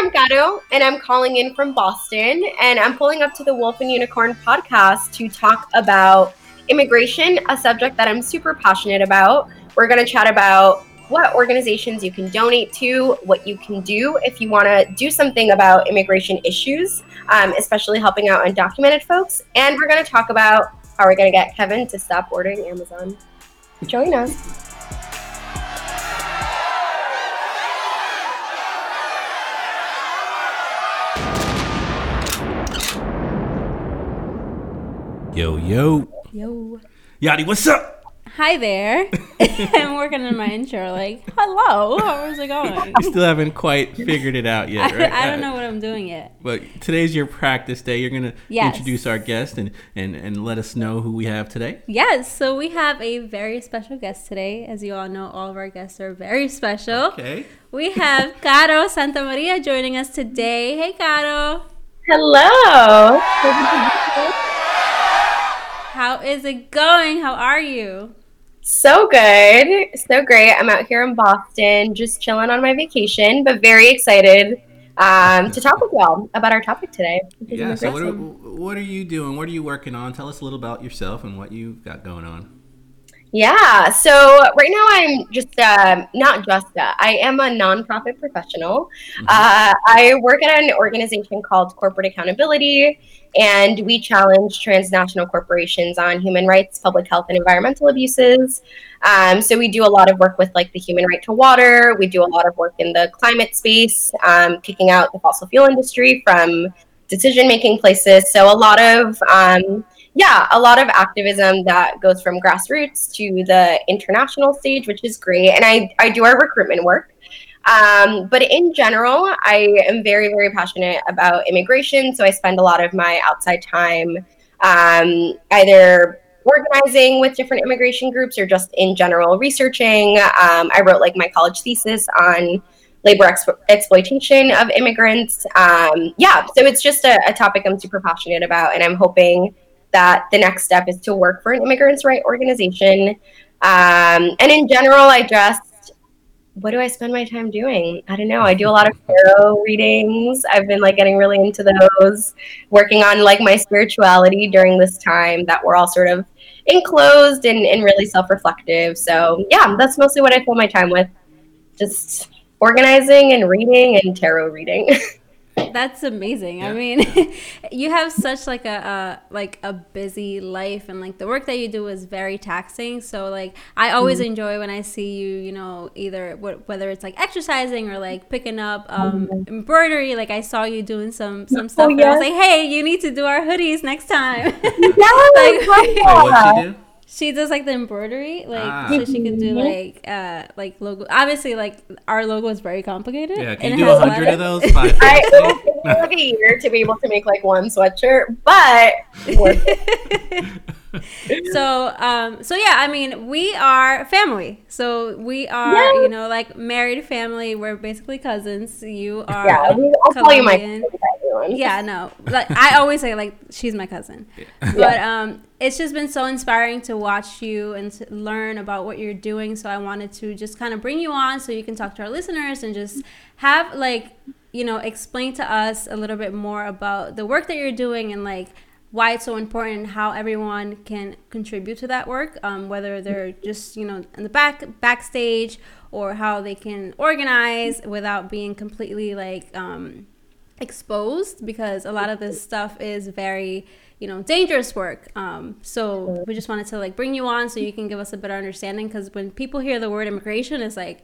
I'm Caro, and I'm calling in from Boston, and I'm pulling up to the Wolf and Unicorn podcast to talk about immigration, a subject that I'm super passionate about. We're going to chat about what organizations you can donate to, what you can do if you want to do something about immigration issues, um, especially helping out undocumented folks. And we're going to talk about how we're going to get Kevin to stop ordering Amazon. Join us. Yo, yo. Yo. Yadi, what's up? Hi there. I'm working on my intro. Like, hello. How's it going? You still haven't quite figured it out yet, right? I, I don't know what I'm doing yet. But today's your practice day. You're gonna Yes. introduce our guest and, and and let us know who we have today. Yes, so we have a very special guest today. As you all know, all of our guests are very special. Okay. We have Caro Santamaria joining us today. Hey, Caro. Hello. How is it going? How are you? So good. So great. I'm out here in Boston, just chilling on my vacation, but very excited um, to talk with y'all about our topic today. Yeah. So what are, what are you doing? What are you working on? Tell us a little about yourself and what you've got going on. Yeah. So right now I'm just um, not just uh, I am a nonprofit professional. Uh, I work at an organization called Corporate Accountability, and we challenge transnational corporations on human rights, public health, and environmental abuses. Um, so we do a lot of work with like the human right to water. We do a lot of work in the climate space, um, kicking out the fossil fuel industry from decision making places. So a lot of um, yeah, a lot of activism that goes from grassroots to the international stage, which is great. And I, I do our recruitment work. Um, but in general, I am very, very passionate about immigration. So I spend a lot of my outside time um, either organizing with different immigration groups or just in general researching. Um, I wrote like my college thesis on labor ex- exploitation of immigrants. Um, yeah, so it's just a, a topic I'm super passionate about. And I'm hoping that the next step is to work for an immigrants' right organization. Um, and in general, I just what do I spend my time doing? I don't know. I do a lot of tarot readings. I've been like getting really into those, working on like my spirituality during this time that we're all sort of enclosed and, and really self-reflective. So yeah, that's mostly what I fill my time with. Just organizing and reading and tarot reading. That's amazing. I mean, you have such like a uh, like a busy life, and like the work that you do is very taxing. So like, I always Mm-hmm. enjoy when I see you. You know, either wh- whether it's like exercising or like picking up um, embroidery. Like I saw you doing some some stuff. and I was Mm-hmm. Oh, yeah. like, hey, you need to do our hoodies next time. yes, Wait, what'd you do? She does like the embroidery, like Ah. so she could do Mhm. like uh like logo. Obviously, like our logo is very complicated. Yeah. Can you it do a hundred of those? Five. I, it will me like a year to be able to make like one sweatshirt, but worth it. so um so yeah i mean we are family. So we are Yeah. you know like married family. We're basically cousins. You are yeah, we, I'll call you my cousin, yeah no like i always say like she's my cousin. But um it's just been so inspiring to watch you and to learn about what you're doing. So i wanted to just kind of bring you on so you can talk to our listeners and just have like you know explain to us a little bit more about the work that you're doing and like why it's so important how everyone can contribute to that work um, whether they're just you know in the back backstage or how they can organize without being completely like um, exposed because a lot of this stuff is very you know dangerous work. Um, so we just wanted to like bring you on so you can give us a better understanding because when people hear the word immigration it's like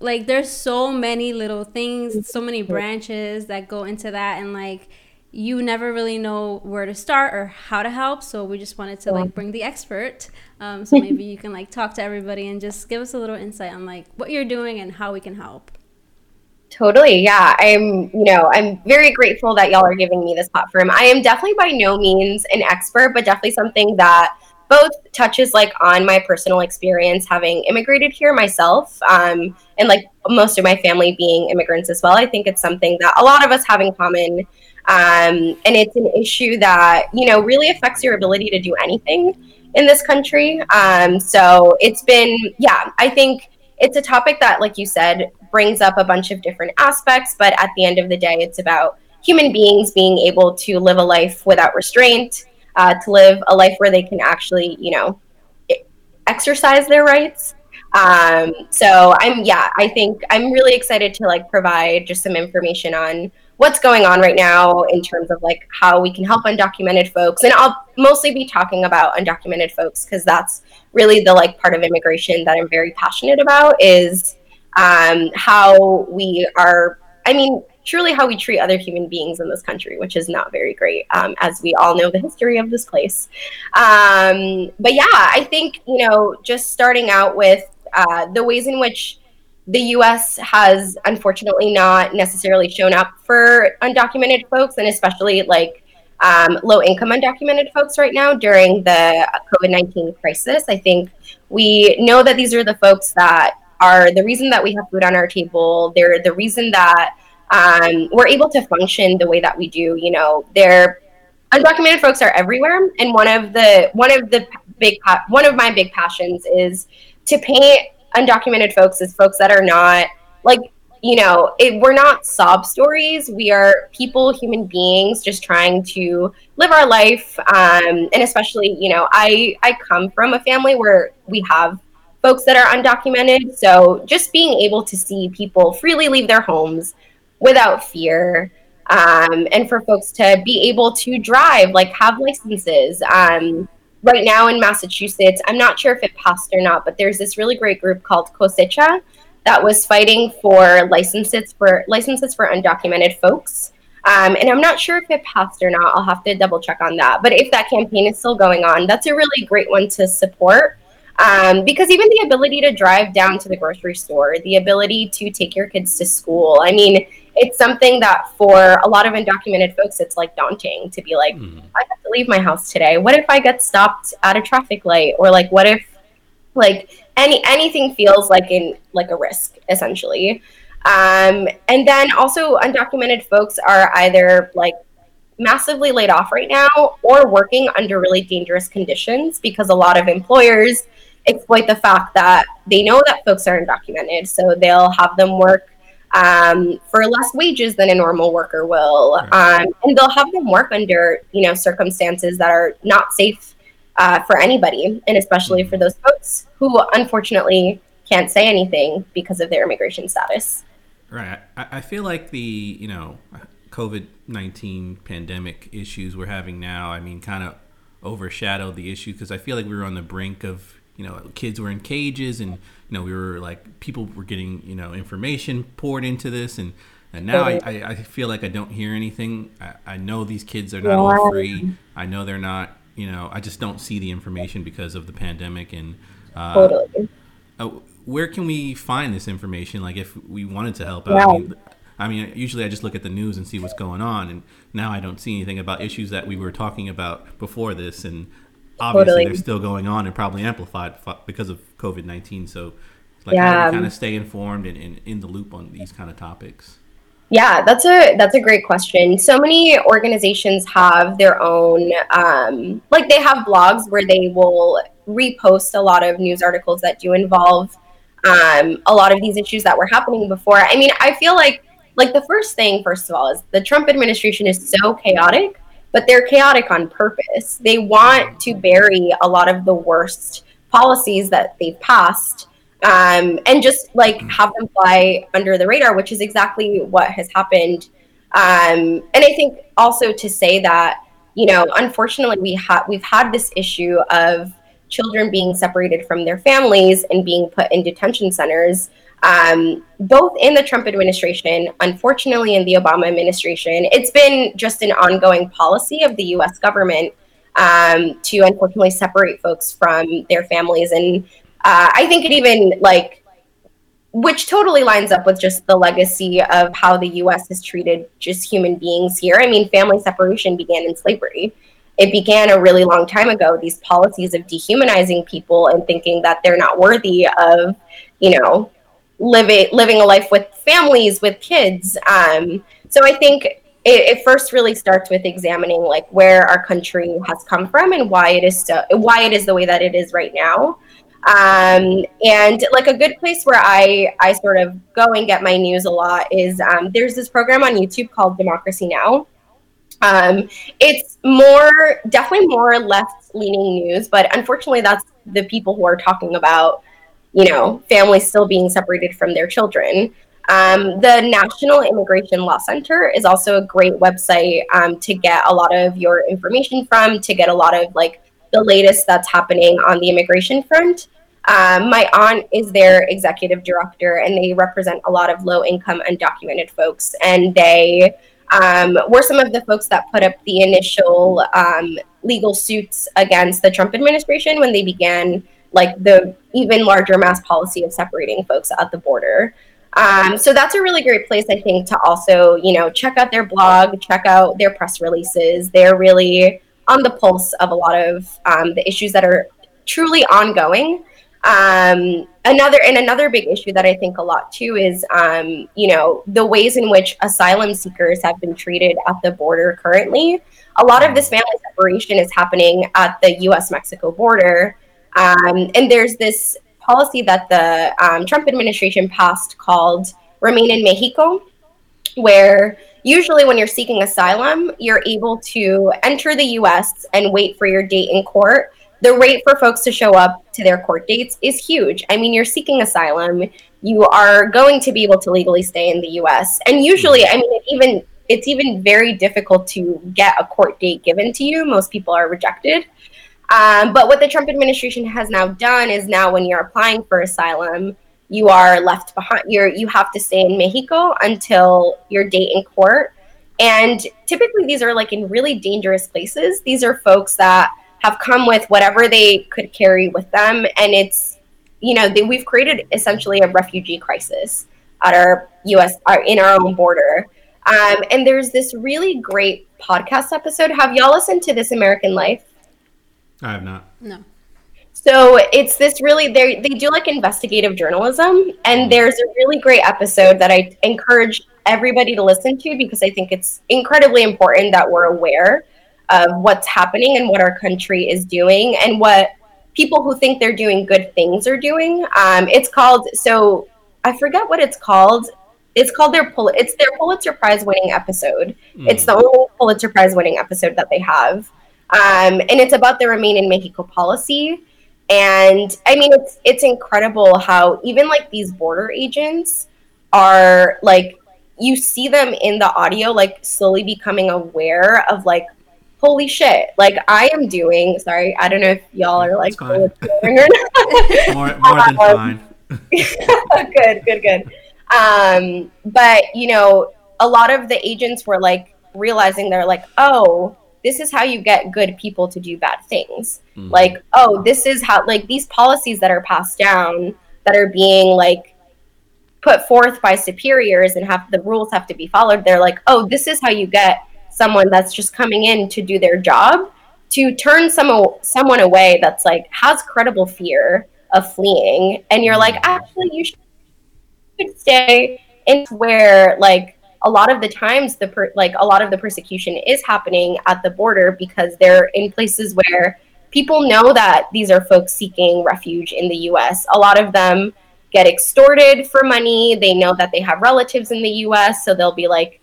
like there's so many little things so many branches that go into that and like you never really know where to start or how to help so we just wanted to like bring the expert um, so maybe you can like talk to everybody and just give us a little insight on like what you're doing and how we can help Totally. Yeah. I'm, you know, I'm very grateful that y'all are giving me this platform. I am definitely by no means an expert, but definitely something that both touches like on my personal experience having immigrated here myself um, and like most of my family being immigrants as well. I think it's something that a lot of us have in common. Um, and it's an issue that, you know, really affects your ability to do anything in this country. Um, so it's been, yeah, I think it's a topic that, like you said, brings up a bunch of different aspects. But at the end of the day, it's about human beings being able to live a life without restraint, uh, to live a life where they can actually, you know, exercise their rights. Um, so I'm, yeah, I think I'm really excited to like provide just some information on what's going on right now in terms of like how we can help undocumented folks. And i'll mostly be talking about undocumented folks because that's really the like part of immigration that i'm very passionate about is um, how we are i mean truly how we treat other human beings in this country which is not very great um, as we all know the history of this place. Um, but yeah i think you know just starting out with uh, the ways in which the US has unfortunately not necessarily shown up for undocumented folks and especially like um, low income undocumented folks right now during the COVID 19 crisis. I think we know that these are the folks that are the reason that we have food on our table. They're the reason that um, we're able to function the way that we do. You know, they're undocumented folks are everywhere, and one of the one of the big one of my big passions is to paint undocumented folks is folks that are not like you know it, we're not sob stories. We are people human beings just trying to live our life um, and especially you know i i come from a family where we have folks that are undocumented. So just being able to see people freely leave their homes without fear um, and for folks to be able to drive like have licenses um, right now in Massachusetts, I'm not sure if it passed or not, but there's this really great group called Cosecha that was fighting for licenses for licenses for undocumented folks. Um, and I'm not sure if it passed or not. I'll have to double check on that. But if that campaign is still going on, that's a really great one to support. Um, because even the ability to drive down to the grocery store, the ability to take your kids to school, I mean, it's something that for a lot of undocumented folks, it's like daunting to be like, mm. I have to leave my house today. What if I get stopped at a traffic light? Or like, what if like any anything feels like in like a risk essentially? Um, and then also undocumented folks are either like massively laid off right now or working under really dangerous conditions because a lot of employers exploit the fact that they know that folks are undocumented so they'll have them work um, for less wages than a normal worker will, um, and they'll have them work under you know circumstances that are not safe uh, for anybody, and especially for those folks who unfortunately can't say anything because of their immigration status. Right. I, I feel like the you know COVID nineteen pandemic issues we're having now. I mean, kind of overshadowed the issue because I feel like we were on the brink of you know kids were in cages and you know we were like people were getting you know information poured into this and and now I, I, I feel like I don't hear anything. I, I know these kids are not all free. I know they're not. You know, I just don't see the information because of the pandemic. And uh, totally. Uh, where can we find this information? Like, if we wanted to help out, yeah. I, mean, I mean, usually I just look at the news and see what's going on, and now I don't see anything about issues that we were talking about before this. And obviously totally. they're still going on and probably amplified because of COVID nineteen. So, like, yeah. how do we kind of stay informed and, and in the loop on these kind of topics? Yeah, that's a that's a great question. So many organizations have their own, um, like they have blogs where they will repost a lot of news articles that do involve um, a lot of these issues that were happening before. I mean, I feel like like the first thing, first of all, is the Trump administration is so chaotic but they're chaotic on purpose. They want to bury a lot of the worst policies that they've passed um, and just like have them fly under the radar, which is exactly what has happened. Um, and I think also to say that, you know, unfortunately, we have we've had this issue of children being separated from their families and being put in detention centers um, both in the Trump administration, unfortunately, in the Obama administration. It's been just an ongoing policy of the US government um, to unfortunately separate folks from their families. And uh, I think it even like, which totally lines up with just the legacy of how the US has treated just human beings here. I mean, family separation began in slavery. It began a really long time ago, these policies of dehumanizing people and thinking that they're not worthy of, you know, living living a life with families with kids um, so i think it, it, first really starts with examining like where our country has come from and why it is so why it is the way that it is right now Um, and like a good place where I I sort of go and get my news a lot is um, there's this program on YouTube called Democracy Now. Um, it's more definitely more left leaning news, but unfortunately, that's the people who are talking about you know families still being separated from their children. Um, the National Immigration Law Center is also a great website um, to get a lot of your information from, to get a lot of like the latest that's happening on the immigration front. Um, my aunt is their executive director, and they represent a lot of low income undocumented folks. And they um, were some of the folks that put up the initial um, legal suits against the Trump administration when they began like the even larger mass policy of separating folks at the border. Um, so that's a really great place, I think, to also, you know, check out their blog, check out their press releases. They're really on the pulse of a lot of um, the issues that are truly ongoing. Um, another and another big issue that I think a lot too is um, you know the ways in which asylum seekers have been treated at the border currently. A lot of this family separation is happening at the U.S. Mexico border, um, and there's this policy that the um, Trump administration passed called "Remain in Mexico," where usually when you're seeking asylum, you're able to enter the US and wait for your date in court. The rate for folks to show up to their court dates is huge. I mean, you're seeking asylum, you are going to be able to legally stay in the US. And usually, I mean, even it's even very difficult to get a court date given to you. Most people are rejected. Um, but what the Trump administration has now done is now when you're applying for asylum, you are left behind. You're you have to stay in Mexico until your date in court. And typically, these are like in really dangerous places. These are folks that have come with whatever they could carry with them, and it's you know they, we've created essentially a refugee crisis at our U.S. Our, in our own border. Um, and there's this really great podcast episode. Have y'all listened to This American Life? I have not. No. So it's this really they they do like investigative journalism, and there's a really great episode that I encourage everybody to listen to because I think it's incredibly important that we're aware of what's happening and what our country is doing and what people who think they're doing good things are doing. Um, it's called so I forget what it's called. It's called their Pul- it's their Pulitzer Prize winning episode. Mm. It's the only Pulitzer Prize winning episode that they have. Um, and it's about the Remain in Mexico policy. And I mean, it's it's incredible how even like these border agents are like you see them in the audio like slowly becoming aware of like holy shit like i am doing sorry i don't know if y'all are like more, more than fine. Good good good. Um but you know a lot of the agents were like realizing they're like oh this is how you get good people to do bad things. Mm-hmm. Like, oh, this is how like these policies that are passed down that are being like put forth by superiors and have the rules have to be followed. They're like, oh, this is how you get someone that's just coming in to do their job to turn some someone away that's like has credible fear of fleeing and you're like mm-hmm. actually you should stay in where like a lot of the times the per- like a lot of the persecution is happening at the border because they're in places where people know that these are folks seeking refuge in the US. A lot of them get extorted for money. They know that they have relatives in the US, so they'll be like,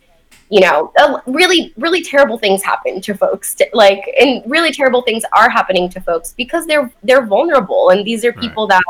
you know, really, really terrible things happen to folks. To, like, and really terrible things are happening to folks because they're they're vulnerable, and these are people right. that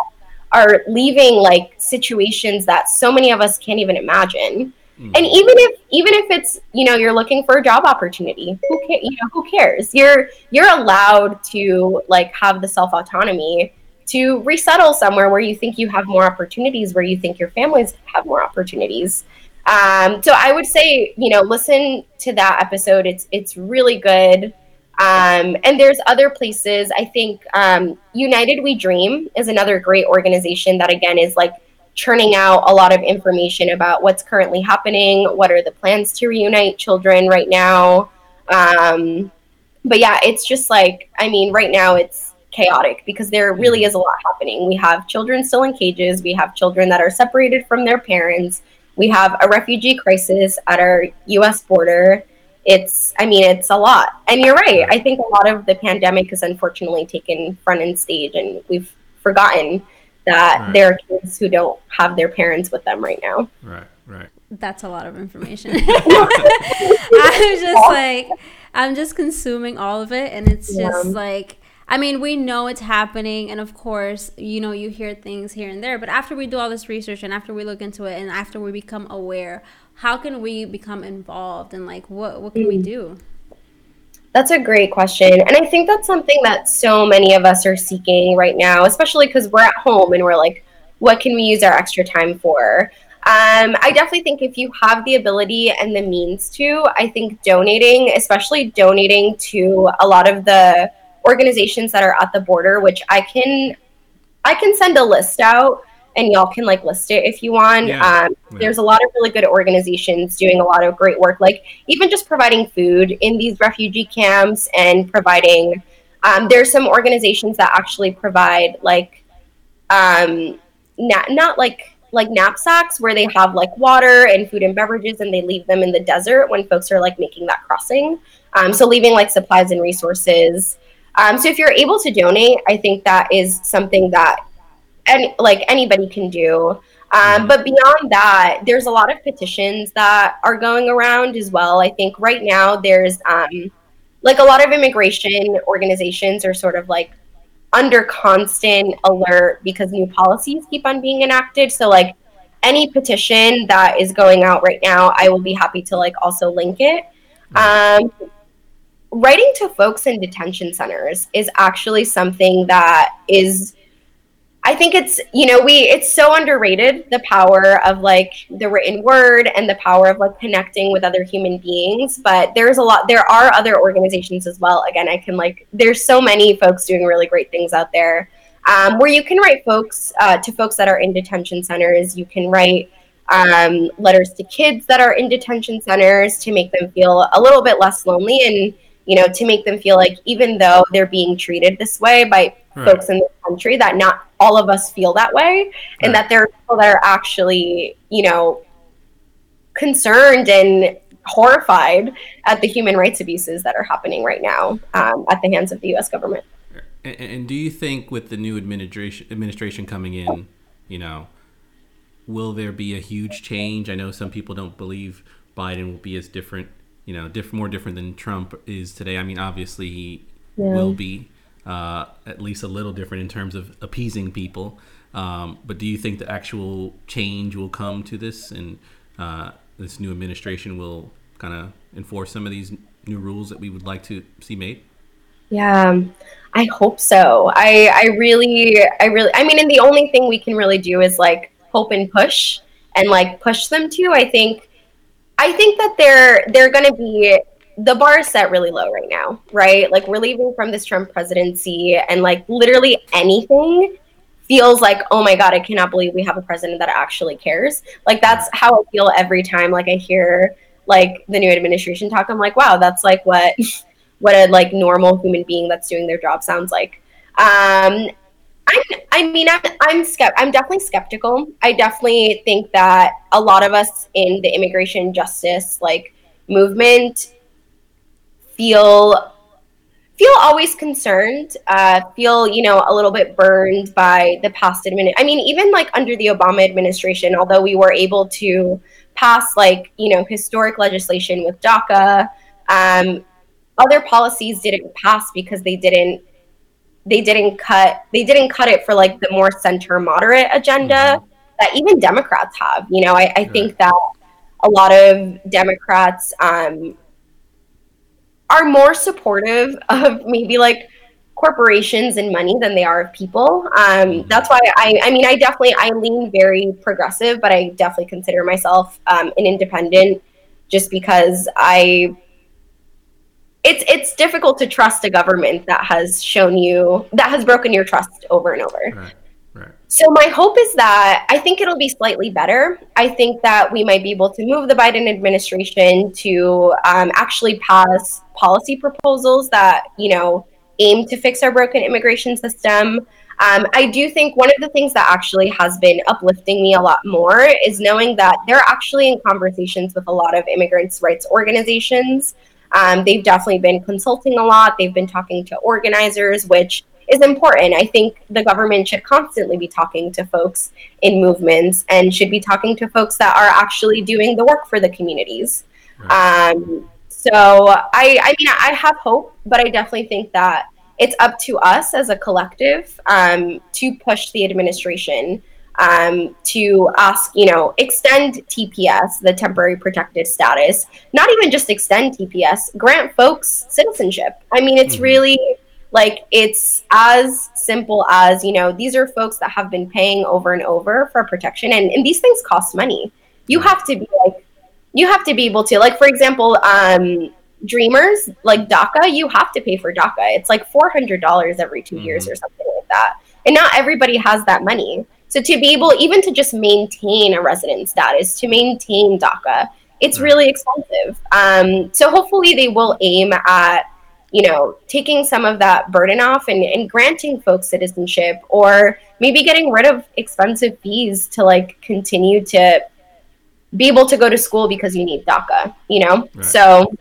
are leaving like situations that so many of us can't even imagine. Mm. And even if even if it's you know you're looking for a job opportunity, who ca- you know who cares? You're you're allowed to like have the self autonomy to resettle somewhere where you think you have more opportunities, where you think your families have more opportunities. Um, so I would say you know listen to that episode. It's it's really good. Um, and there's other places. I think um, United We Dream is another great organization that again is like churning out a lot of information about what's currently happening, what are the plans to reunite children right now. Um, but yeah, it's just like, I mean, right now it's chaotic because there really is a lot happening. We have children still in cages, we have children that are separated from their parents, we have a refugee crisis at our US border. It's, I mean, it's a lot. And you're right. I think a lot of the pandemic has unfortunately taken front and stage, and we've forgotten that right. there are kids who don't have their parents with them right now. Right, right. That's a lot of information. I'm just like, I'm just consuming all of it, and it's yeah. just like, I mean, we know it's happening, and of course, you know, you hear things here and there. But after we do all this research, and after we look into it, and after we become aware, how can we become involved, and like, what what can mm. we do? That's a great question. And I think that's something that so many of us are seeking right now, especially because we're at home and we're like, what can we use our extra time for? Um, I definitely think if you have the ability and the means to, I think donating, especially donating to a lot of the organizations that are at the border, which I can, I can send a list out and y'all can like list it if you want. Yeah. Um, yeah. There's a lot of really good organizations doing a lot of great work, like even just providing food in these refugee camps and providing. Um, there's some organizations that actually provide like, um, not not like like knapsacks where they have like water and food and beverages and they leave them in the desert when folks are like making that crossing. Um, so leaving like supplies and resources. Um, so if you're able to donate, I think that is something that any like anybody can do. Um, mm-hmm. but beyond that, there's a lot of petitions that are going around as well. I think right now there's um, like a lot of immigration organizations are sort of like under constant alert because new policies keep on being enacted. So like any petition that is going out right now, I will be happy to like also link it. Mm-hmm. Um, writing to folks in detention centers is actually something that is I think it's you know we it's so underrated the power of like the written word and the power of like connecting with other human beings but there's a lot there are other organizations as well. Again I can like there's so many folks doing really great things out there um, where you can write folks uh, to folks that are in detention centers. You can write um, letters to kids that are in detention centers to make them feel a little bit less lonely and you know to make them feel like even though they're being treated this way by right. folks in the country that not all of us feel that way and that there are people that are actually you know concerned and horrified at the human rights abuses that are happening right now um, at the hands of the U.S. government. And, and, do you think, with the new administration administration coming in, you know, will there be a huge change? I know some people don't believe Biden will be as different, you know, diff- more different than Trump is today. I mean, obviously he yeah. will be uh, at least a little different in terms of appeasing people. Um, but do you think the actual change will come to this, and uh, this new administration will kind of enforce some of these new rules that we would like to see made? Yeah, I hope so. I I really I really I mean, and the only thing we can really do is like hope and push and like push them to. I think I think that they're they're going to be the bar is set really low right now, right? Like we're leaving from this Trump presidency, and like literally anything feels like, oh my god, I cannot believe we have a president that actually cares. Like that's how I feel every time. Like I hear like the new administration talk, I'm like, wow, that's like what what a like normal human being that's doing their job sounds like. Um, I'm, I mean, I'm, I'm, skept- I'm definitely skeptical. I definitely think that a lot of us in the immigration justice like movement feel feel always concerned uh, feel you know a little bit burned by the past administration i mean even like under the obama administration although we were able to pass like you know historic legislation with daca um, other policies didn't pass because they didn't they didn't cut they didn't cut it for like the more center moderate agenda mm-hmm. that even democrats have you know i, I think that a lot of democrats um, are more supportive of maybe like corporations and money than they are of people. Um, that's why I, I mean, I definitely, I lean very progressive, but I definitely consider myself um, an independent just because I, it's, it's difficult to trust a government that has shown you, that has broken your trust over and over. Right. So my hope is that I think it'll be slightly better. I think that we might be able to move the Biden administration to um, actually pass policy proposals that you know aim to fix our broken immigration system. Um, I do think one of the things that actually has been uplifting me a lot more is knowing that they're actually in conversations with a lot of immigrants' rights organizations. Um, they've definitely been consulting a lot. They've been talking to organizers, which is important. I think the government should constantly be talking to folks in movements and should be talking to folks that are actually doing the work for the communities. Right. Um, so I, I mean, I have hope, but I definitely think that it's up to us as a collective um, to push the administration um, to ask, you know, extend TPS, the temporary protected status, not even just extend TPS, grant folks citizenship. I mean, it's mm-hmm. really like it's as simple as, you know, these are folks that have been paying over and over for protection, and, and these things cost money. You have to be like, you have to be able to, like, for example, um, dreamers like DACA, you have to pay for DACA. It's like four hundred dollars every 2 mm-hmm. years or something like that, and not everybody has that money. So to be able even to just maintain a resident status, to maintain DACA, it's really expensive. Um, so hopefully they will aim at you know taking some of that burden off and, and granting folks citizenship or maybe getting rid of expensive fees to like continue to be able to go to school because you need DACA, you know? Right. So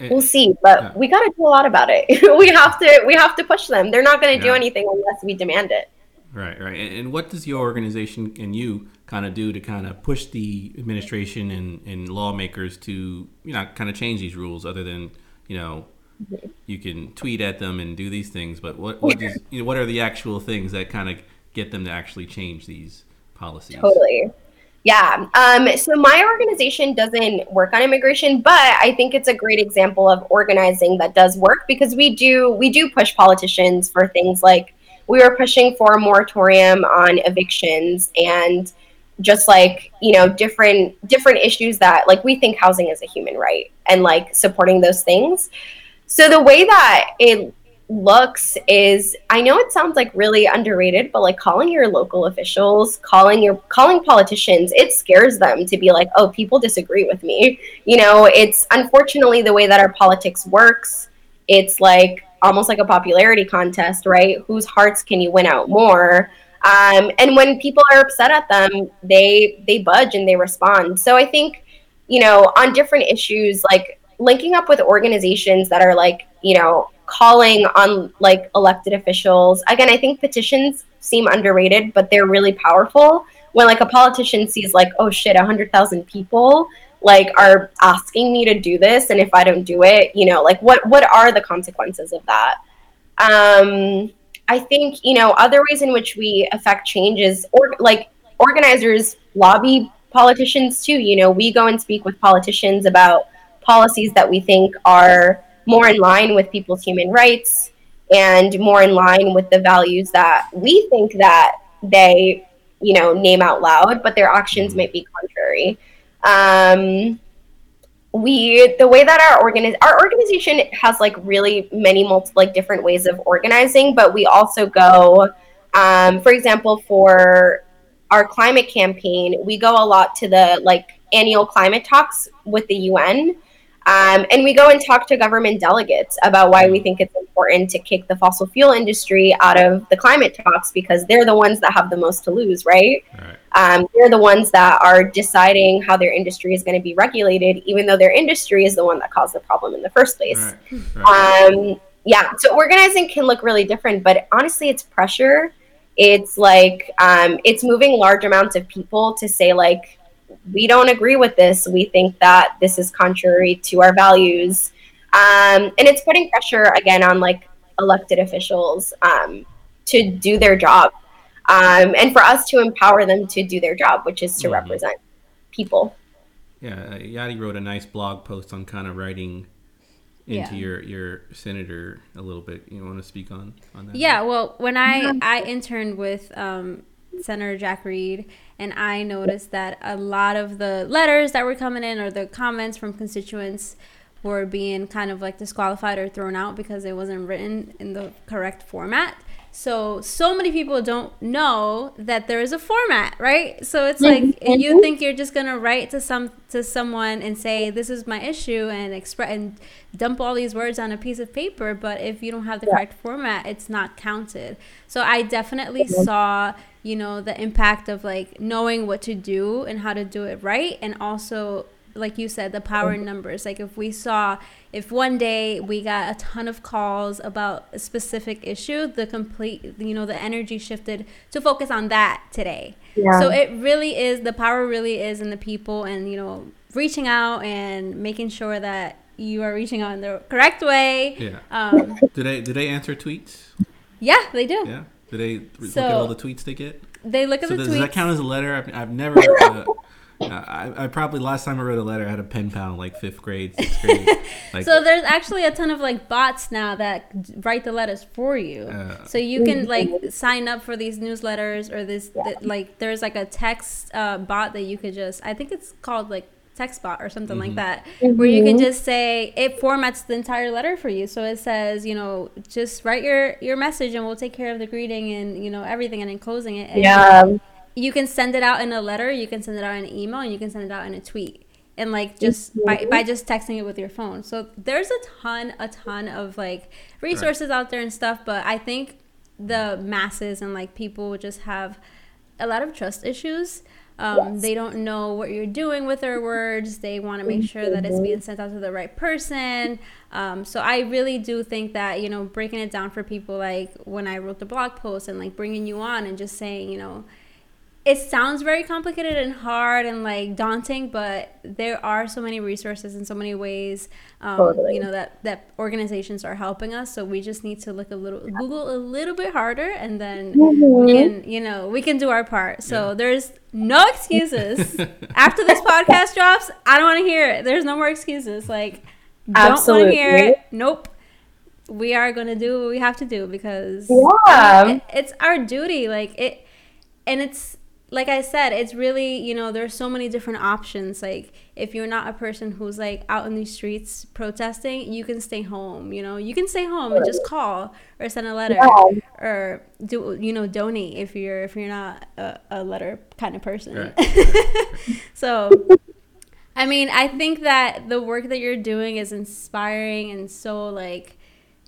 we'll see but yeah. we got to do a lot about it we have to we have to push them they're not going to yeah. do anything unless we demand it right right and what does your organization and you kind of do to kind of push the administration and, and lawmakers to you know kind of change these rules other than you know mm-hmm. you can tweet at them and do these things but what what, does, you know, what are the actual things that kind of get them to actually change these policies totally yeah. Um, so my organization doesn't work on immigration, but I think it's a great example of organizing that does work because we do we do push politicians for things like we were pushing for a moratorium on evictions and just like you know different different issues that like we think housing is a human right and like supporting those things so the way that it looks is I know it sounds like really underrated, but like calling your local officials, calling your calling politicians, it scares them to be like, "Oh, people disagree with me." You know, it's unfortunately the way that our politics works. It's like almost like a popularity contest, right? Whose hearts can you win out more? Um, and when people are upset at them, they they budge and they respond. So I think, you know, on different issues, like linking up with organizations that are like, you know, calling on like elected officials. Again, I think petitions seem underrated, but they're really powerful. When like a politician sees like, oh shit, a hundred thousand people like are asking me to do this, and if I don't do it, you know, like what what are the consequences of that? Um, I think you know other ways in which we affect change is or like organizers lobby politicians too. You know, we go and speak with politicians about policies that we think are more in line with people's human rights and more in line with the values that we think that they you know name out loud but their actions might be contrary. Um, we the way that our organiz- our organization has like really many multi like different ways of organizing but we also go um, for example for our climate campaign we go a lot to the like annual climate talks with the un um, and we go and talk to government delegates about why we think it's important to kick the fossil fuel industry out of the climate talks because they're the ones that have the most to lose, right? right. Um, they're the ones that are deciding how their industry is going to be regulated, even though their industry is the one that caused the problem in the first place. Right. Right. Um, yeah, so organizing can look really different, but honestly, it's pressure. It's like um, it's moving large amounts of people to say like we don't agree with this. We think that this is contrary to our values. Um, and it's putting pressure again on like elected officials um, to do their job um, and for us to empower them to do their job, which is to mm-hmm. represent people. Yeah, uh, Yadi wrote a nice blog post on kind of writing into yeah. your your senator a little bit. You want to speak on on that? Yeah, well, when I I interned with um, Senator Jack Reed, and I noticed that a lot of the letters that were coming in or the comments from constituents were being kind of like disqualified or thrown out because it wasn't written in the correct format. So so many people don't know that there is a format, right? So it's like mm-hmm. you think you're just gonna write to some to someone and say this is my issue and express and dump all these words on a piece of paper, but if you don't have the yeah. correct format, it's not counted. So I definitely mm-hmm. saw you know the impact of like knowing what to do and how to do it right and also like you said, the power in numbers. Like if we saw, if one day we got a ton of calls about a specific issue, the complete, you know, the energy shifted to focus on that today. Yeah. So it really is the power really is in the people and you know reaching out and making sure that you are reaching out in the correct way. Yeah. Um, do they do they answer tweets? Yeah, they do. Yeah. Do they so, look at all the tweets they get? They look at so the does, tweets. Does that count as a letter? I've, I've never. Uh, I, I, probably last time I wrote a letter I had a pen pal in like fifth grade, sixth grade. Like, so there's actually a ton of like bots now that write the letters for you. Uh, so you can like sign up for these newsletters or this th- like there's like a text uh, bot that you could just I think it's called like text bot or something mm-hmm. like that mm-hmm. where you can mm-hmm. just say it formats the entire letter for you so it says you know just write your your message and we'll take care of the greeting and you know everything and enclosing it and yeah you can send it out in a letter you can send it out in an email and you can send it out in a tweet and like just by, by just texting it with your phone so there's a ton a ton of like resources right. out there and stuff but i think the masses and like people just have a lot of trust issues um, yes. They don't know what you're doing with their words. They want to make sure that it's being sent out to the right person. Um, so I really do think that, you know, breaking it down for people like when I wrote the blog post and like bringing you on and just saying, you know, it sounds very complicated and hard and like daunting, but there are so many resources and so many ways, um, totally. you know, that, that organizations are helping us. So we just need to look a little, Google a little bit harder and then mm-hmm. we can, you know, we can do our part. So yeah. there's no excuses. After this podcast drops, I don't want to hear it. There's no more excuses. Like, don't want to hear it. Nope we are going to do what we have to do because yeah. it, it's our duty like it and it's like I said, it's really, you know, there's so many different options. Like, if you're not a person who's like out in the streets protesting, you can stay home, you know, you can stay home and just call or send a letter yeah. or do, you know, donate if you're, if you're not a, a letter kind of person. Right. so, I mean, I think that the work that you're doing is inspiring and so like,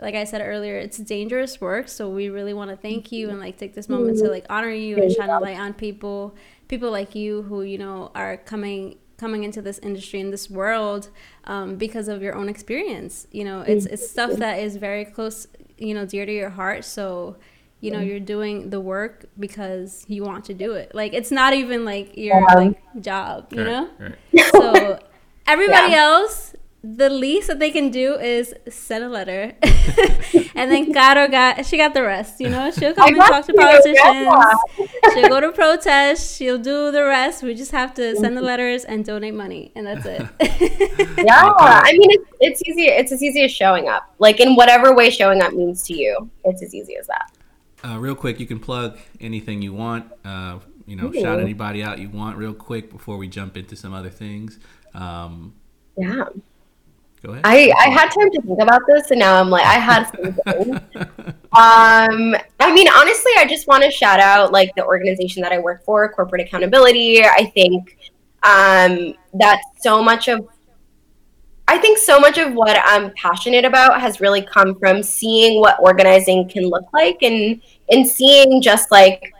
like I said earlier, it's dangerous work. So we really want to thank you and like take this moment to like honor you and shine a light on people, people like you who you know are coming coming into this industry in this world um, because of your own experience. You know, it's it's stuff that is very close, you know, dear to your heart. So you know you're doing the work because you want to do it like it's not even like your like job you right, know right. so everybody yeah. else the least that they can do is send a letter, and then Caro got she got the rest. You know, she'll come and talk to politicians. she'll go to protest. She'll do the rest. We just have to send the letters and donate money, and that's it. yeah, I mean, it's, it's easy. It's as easy as showing up. Like in whatever way showing up means to you, it's as easy as that. Uh, real quick, you can plug anything you want. Uh, you know, Ooh. shout anybody out you want real quick before we jump into some other things. Um, yeah. Go ahead. I, I had time to think about this, and now I'm like, I had something. um, I mean, honestly, I just want to shout out like the organization that I work for, Corporate Accountability. I think um, that so much of I think so much of what I'm passionate about has really come from seeing what organizing can look like and and seeing just like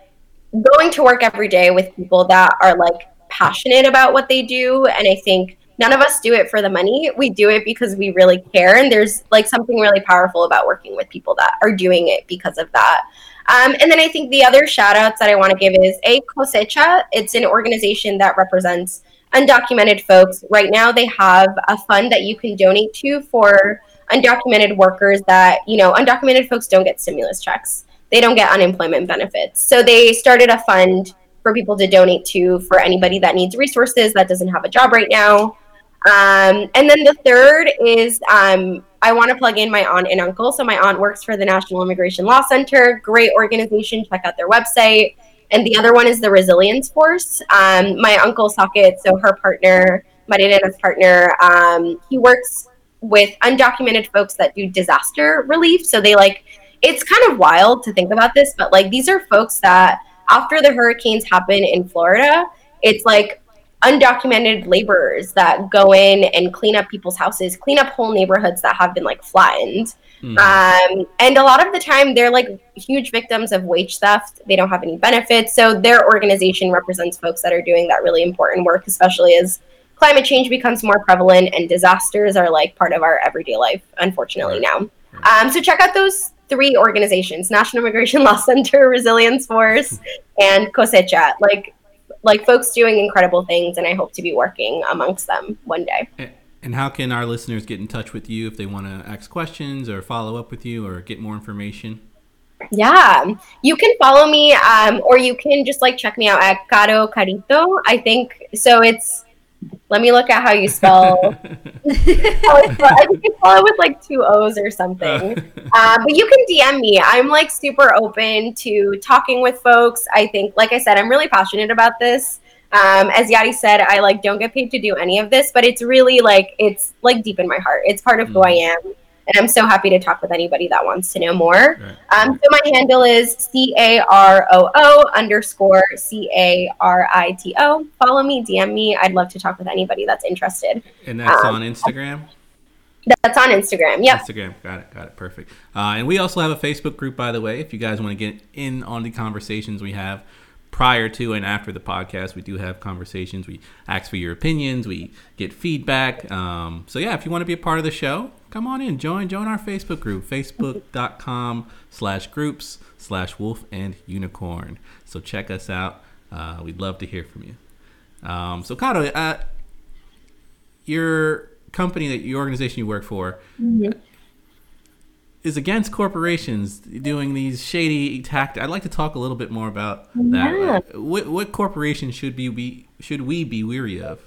going to work every day with people that are like passionate about what they do and I think none of us do it for the money. We do it because we really care. And there's like something really powerful about working with people that are doing it because of that. Um, and then I think the other shout outs that I want to give is A Cosecha. It's an organization that represents undocumented folks. Right now, they have a fund that you can donate to for undocumented workers that, you know, undocumented folks don't get stimulus checks, they don't get unemployment benefits. So they started a fund for people to donate to for anybody that needs resources that doesn't have a job right now. Um, and then the third is um, I want to plug in my aunt and uncle. So my aunt works for the National Immigration Law Center, great organization. Check out their website. And the other one is the Resilience Force. Um, my uncle Saket, so her partner, Marielena's partner, um, he works with undocumented folks that do disaster relief. So they like, it's kind of wild to think about this, but like these are folks that after the hurricanes happen in Florida, it's like undocumented laborers that go in and clean up people's houses, clean up whole neighborhoods that have been like flattened. Mm. Um, and a lot of the time, they're like huge victims of wage theft. They don't have any benefits. So their organization represents folks that are doing that really important work, especially as climate change becomes more prevalent and disasters are like part of our everyday life, unfortunately, now. Um, so check out those three organizations National Immigration Law Center, Resilience Force, and Cosecha. Like, like folks doing incredible things, and I hope to be working amongst them one day. And how can our listeners get in touch with you if they want to ask questions or follow up with you or get more information? Yeah, you can follow me, um, or you can just like check me out at Caro Carito. I think so. It's let me look at how you spell. I think you spell it with like two O's or something. Uh, but you can DM me. I'm like super open to talking with folks. I think, like I said, I'm really passionate about this. Um, as Yadi said, I like don't get paid to do any of this, but it's really like it's like deep in my heart. It's part of mm. who I am, and I'm so happy to talk with anybody that wants to know more. Right. Um, so my handle is C A R O O underscore C A R I T O. Follow me, DM me. I'd love to talk with anybody that's interested. And that's um, on Instagram. That's on Instagram. Yep. Instagram. Got it. Got it. Perfect. Uh, and we also have a Facebook group, by the way, if you guys want to get in on the conversations we have prior to and after the podcast. We do have conversations. We ask for your opinions. We get feedback. Um, so yeah, if you want to be a part of the show, come on in. Join join our Facebook group, facebook.com slash groups slash wolf and unicorn. So check us out. Uh, we'd love to hear from you. Um, so Caro, uh, your company that your organization you work for, is against corporations doing these shady tactics. I'd like to talk a little bit more about that. Yeah. What, what corporations should be we should we be weary of?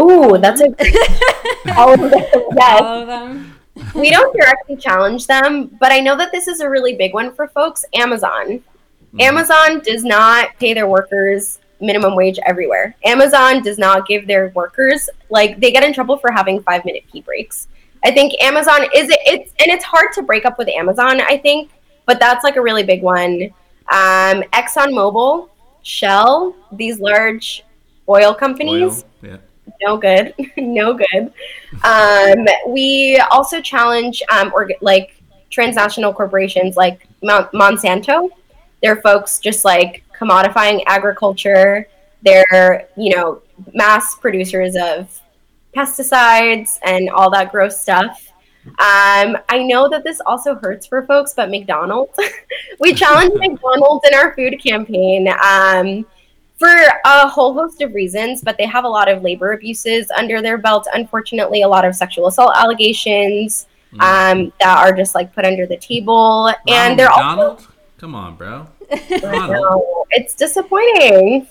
Ooh, that's a all of them. Yes. All of them. we don't directly challenge them, but I know that this is a really big one for folks. Amazon. Mm-hmm. Amazon does not pay their workers minimum wage everywhere. Amazon does not give their workers like they get in trouble for having five minute pee breaks. I think Amazon is it, it's and it's hard to break up with Amazon, I think, but that's like a really big one. Um, ExxonMobil, Shell, these large oil companies. Oil, yeah. No good, no good. Um, we also challenge um, or like transnational corporations like Monsanto. They're folks just like commodifying agriculture. They're you know mass producers of pesticides and all that gross stuff. Um, I know that this also hurts for folks, but McDonald's, we challenge McDonald's in our food campaign um, for a whole host of reasons, but they have a lot of labor abuses under their belt. Unfortunately, a lot of sexual assault allegations mm. um, that are just like put under the table, Ronald and they're McDonald? also. Come on, bro. it's disappointing.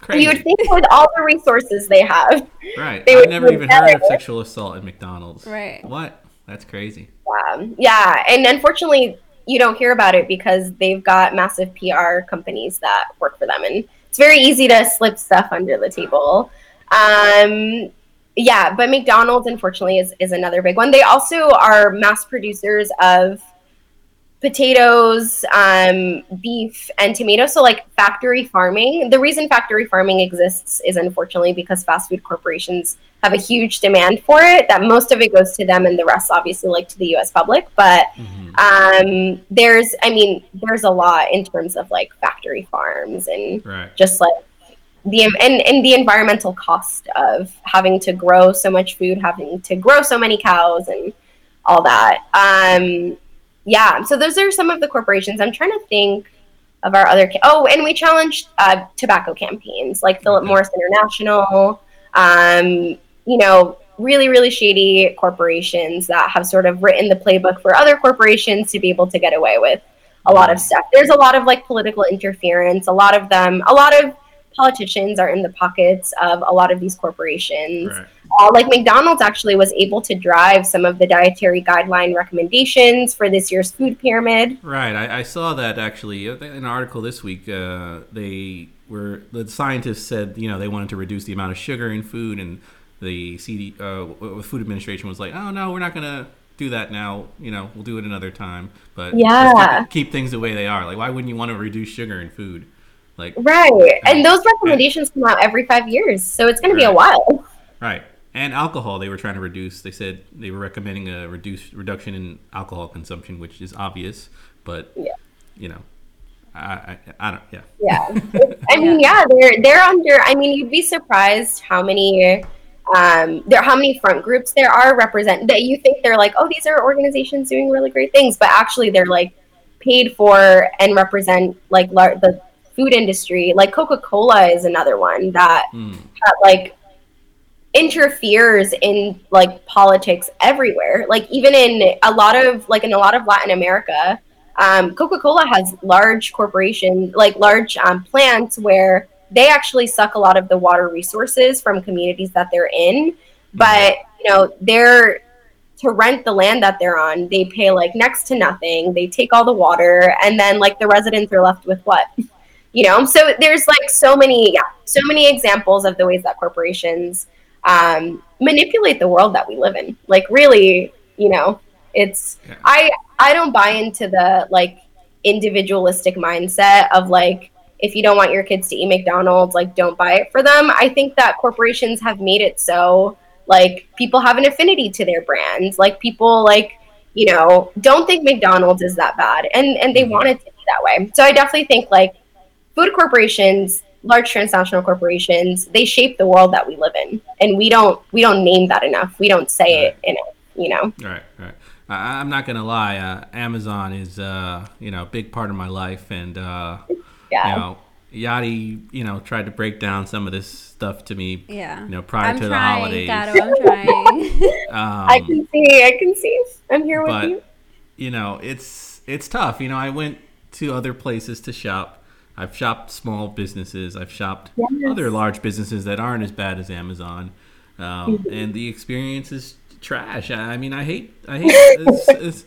Crazy. You would think with all the resources they have, right? They I've never even better. heard of sexual assault at McDonald's. Right? What? That's crazy. Yeah, yeah, and unfortunately, you don't hear about it because they've got massive PR companies that work for them, and it's very easy to slip stuff under the table. Um, yeah, but McDonald's unfortunately is is another big one. They also are mass producers of potatoes, um, beef, and tomatoes. So, like factory farming. The reason factory farming exists is unfortunately because fast food corporations have a huge demand for it. That most of it goes to them, and the rest, obviously, like to the U.S. public. But mm-hmm. um, there's, I mean, there's a lot in terms of like factory farms and right. just like the and, and the environmental cost of having to grow so much food, having to grow so many cows, and all that. Um, yeah, so those are some of the corporations. I'm trying to think of our other. Ca- oh, and we challenged uh, tobacco campaigns like Philip Morris International. Um, you know, really, really shady corporations that have sort of written the playbook for other corporations to be able to get away with a lot of stuff. There's a lot of like political interference. A lot of them, a lot of politicians are in the pockets of a lot of these corporations. Right. Uh, like McDonald's actually was able to drive some of the dietary guideline recommendations for this year's food pyramid. Right. I, I saw that actually in an article this week. Uh, they were the scientists said you know they wanted to reduce the amount of sugar in food, and the CD uh, Food Administration was like, oh no, we're not gonna do that now. You know, we'll do it another time. But yeah, keep, keep things the way they are. Like, why wouldn't you want to reduce sugar in food? Like right, and those recommendations come out every five years, so it's going right. to be a while. Right, and alcohol they were trying to reduce. They said they were recommending a reduced reduction in alcohol consumption, which is obvious, but yeah. you know, I, I, I don't. Yeah. Yeah. I mean, yeah, they're they're under. I mean, you'd be surprised how many um, there how many front groups there are represent that you think they're like, oh, these are organizations doing really great things, but actually they're like paid for and represent like lar- the food industry. Like Coca Cola is another one that, Mm. that like interferes in like politics everywhere. Like even in a lot of like in a lot of Latin America, um, Coca Cola has large corporation like large um, plants where they actually suck a lot of the water resources from communities that they're in. But you know they're to rent the land that they're on, they pay like next to nothing. They take all the water, and then like the residents are left with what? You know, so there's like so many, yeah, so many examples of the ways that corporations um, manipulate the world that we live in. Like, really, you know, it's Yeah. I I don't buy into the like individualistic mindset of like if you don't want your kids to eat McDonald's, like don't buy it for them. I think that corporations have made it so like people have an affinity to their brands. Like people like you know don't think McDonald's is that bad, and and they want it to be that way. So I definitely think like food corporations large transnational corporations they shape the world that we live in and we don't we don't name that enough we don't say it enough you know Right, right. I, I'm not gonna lie. Uh, Amazon is, uh, you know, a big part of my life, and uh, yeah you know, Yadi, you know, tried to break down some of this stuff to me. Yeah. You know, prior I'm to the holidays. Gato, I'm trying. Um, i can see i can see i'm here with you you know, it's it's tough. You know, I went to other places to shop. I've shopped small businesses. I've shopped Yes. other large businesses that aren't as bad as Amazon, um, and the experience is trash. I, I mean, I hate. I hate. It's, it's,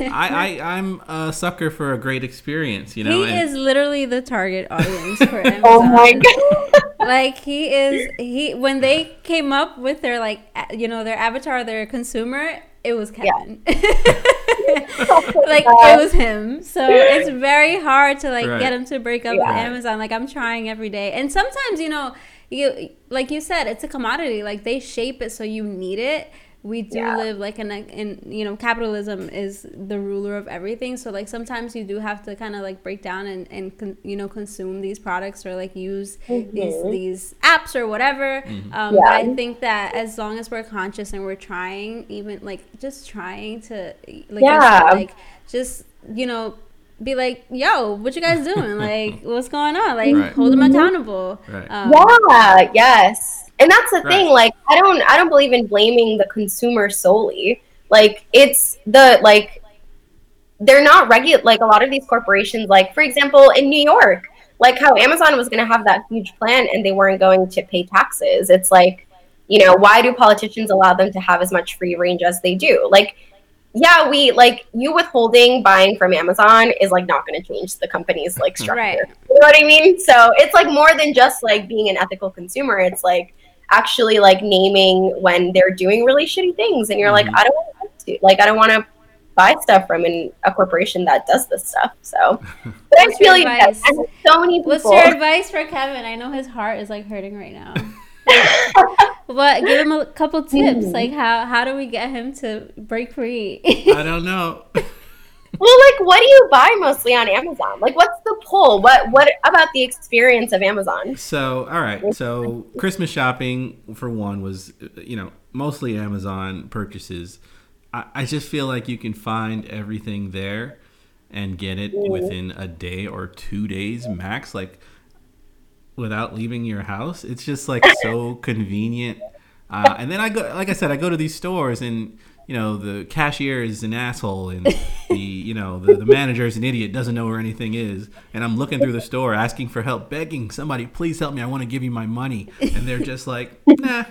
I, I I'm a sucker for a great experience. You know, he and- is literally the target audience for Amazon. oh my god like he is he when they came up with their like you know their avatar their consumer it was kevin. Like it was him. So it's very hard to like Right. get him to break up Yeah. with amazon. Like i'm trying every day. And sometimes you know you like you said it's a commodity. Like they shape it so you need it we do Yeah. live like in, a, in you know capitalism is the ruler of everything so like sometimes you do have to kind of like break down and, and con, you know consume these products or like use these Mhm. these apps or whatever Mm-hmm. um, Yeah. but i think that as long as we're conscious and we're trying even like just trying to like Yeah. said, like just you know be like yo what you guys doing like what's going on like Right. hold them accountable Right. um, yeah yes and that's the thing like i don't i don't believe in blaming the consumer solely. Like it's the like they're not regular like a lot of these corporations like for example in new york like how amazon was going to have that huge plan and they weren't going to pay taxes. It's like you know why do politicians allow them to have as much free range as they do? Like yeah we like you withholding buying from amazon is like not going to change the company's like structure. Right. you know what i mean? So it's like more than just like being an ethical consumer. It's like actually like naming when they're doing really shitty things and you're Mhm. like i don't want to like i don't want to buy stuff from an, a corporation that does this stuff so but i What's your feel like advice? so many people what's your advice for kevin i know his heart is like hurting right now What? Give him a couple tips. Mm. Like how how do we get him to break free? I don't know. well like what do you buy mostly on amazon like what's the pull what what about the experience of amazon So, all right. So, Christmas shopping for one was, you know, mostly Amazon purchases. I, I just feel like you can find everything there and get it within a day or two days max, like without leaving your house. It's just like so convenient. Uh, and then I go, like I said, I go to these stores and you know the cashier is an asshole and the you know the, the manager is an idiot doesn't know where anything is and i'm looking through the store asking for help begging somebody please help me i want to give you my money and they're just like nah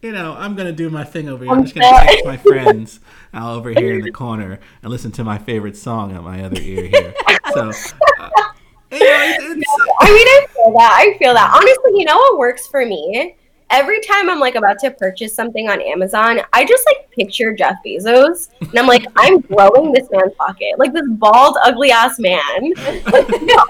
you know i'm gonna do my thing over here i'm just gonna text my friends over here in the corner and listen to my favorite song at my other ear here so uh, it's, it's, I mean, I feel that. I feel that. Honestly, you know what works for me? Every time I'm like about to purchase something on Amazon, I just like picture Jeff Bezos and I'm like, I'm growing this man's pocket. Like this bald, ugly ass man. Like, no.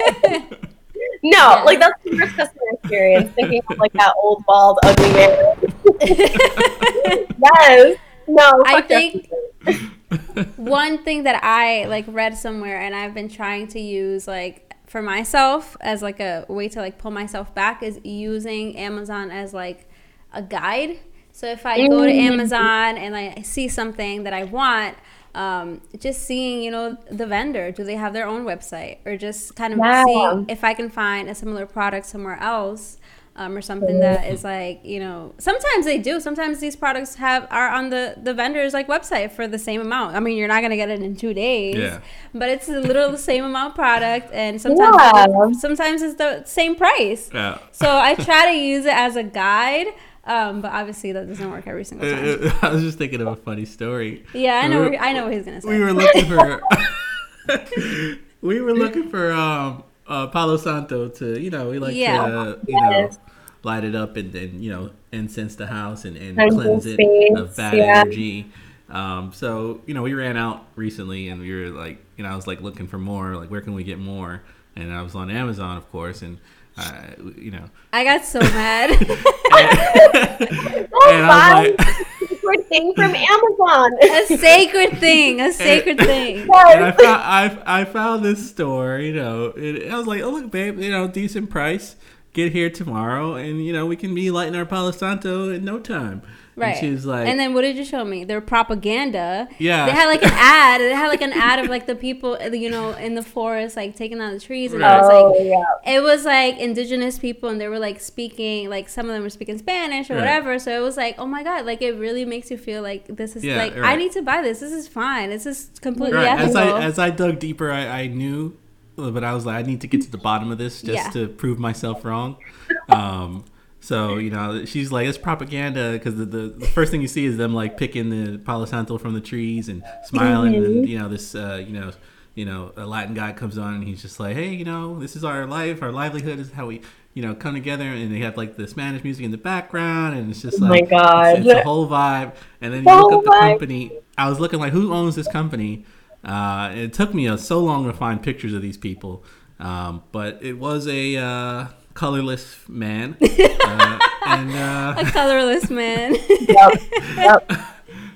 No, Yeah. like that's the worst customer experience, thinking of like that old, bald, ugly man. yes. No, I think- One thing that I like read somewhere and I've been trying to use like for myself as like a way to like pull myself back is using Amazon as like a guide. So if I go to Mm. Amazon and I see something that I want, um, just seeing, you know, the vendor, do they have their own website, or just kind of Yeah. seeing if I can find a similar product somewhere else. Um, or something that is like you know sometimes they do sometimes these products have are on the the vendor's like website for the same amount i mean you're not gonna get it in two days Yeah. but it's literally the same amount product and sometimes Yeah. sometimes it's the same price Yeah. so i try to use it as a guide um, but obviously that doesn't work every single time I was just thinking of a funny story. yeah i We know were- what- i know what he's gonna say we were looking for we were looking for um uh Palo Santo to you know we like Yeah. to you know light it up and then you know incense the house and, and Cleanse cleanse it space, of bad yeah. energy. Um, so you know we ran out recently and we were like you know I was like looking for more like where can we get more and I was on Amazon of course and uh, you know. I got so mad. Oh, and I was like secret thing from Amazon. a sacred thing a sacred thing. And I found I, I found this store, you know, and I was like, oh look, babe, you know, decent price. Get here tomorrow, and you know we can be lighting our Palo Santo in no time. Right. And she was like, and then what did you show me? Their propaganda. Yeah. They had like an ad. They had like an ad of like the people, you know, in the forest, like taking down the trees, and Right. it was Oh, like yeah. it was like indigenous people, and they were like speaking, like some of them were speaking Spanish or Right. whatever. So it was like, oh my god, like it really makes you feel like this is Yeah, like I need to buy this. This is fine. This is completely right. As. I as I dug deeper, I, I knew, but I was like, I need to get to the bottom of this just Yeah. to prove myself wrong. Um, so you know, she's like, it's propaganda because the, the the first thing you see is them like picking the Palo Santo from the trees and smiling, and you know this, uh, you know. You know, a Latin guy comes on and he's just like, "Hey, you know, this is our life, our livelihood is how we, you know, come together." And they have like the Spanish music in the background, and it's just Oh like, my God. it's, it's a whole vibe. And then you The look up the company. I was looking like, who owns this company? Uh, it took me uh, so long to find pictures of these people, um, but it was a uh, colorless man, uh, and uh, a colorless man. Yep. Yep.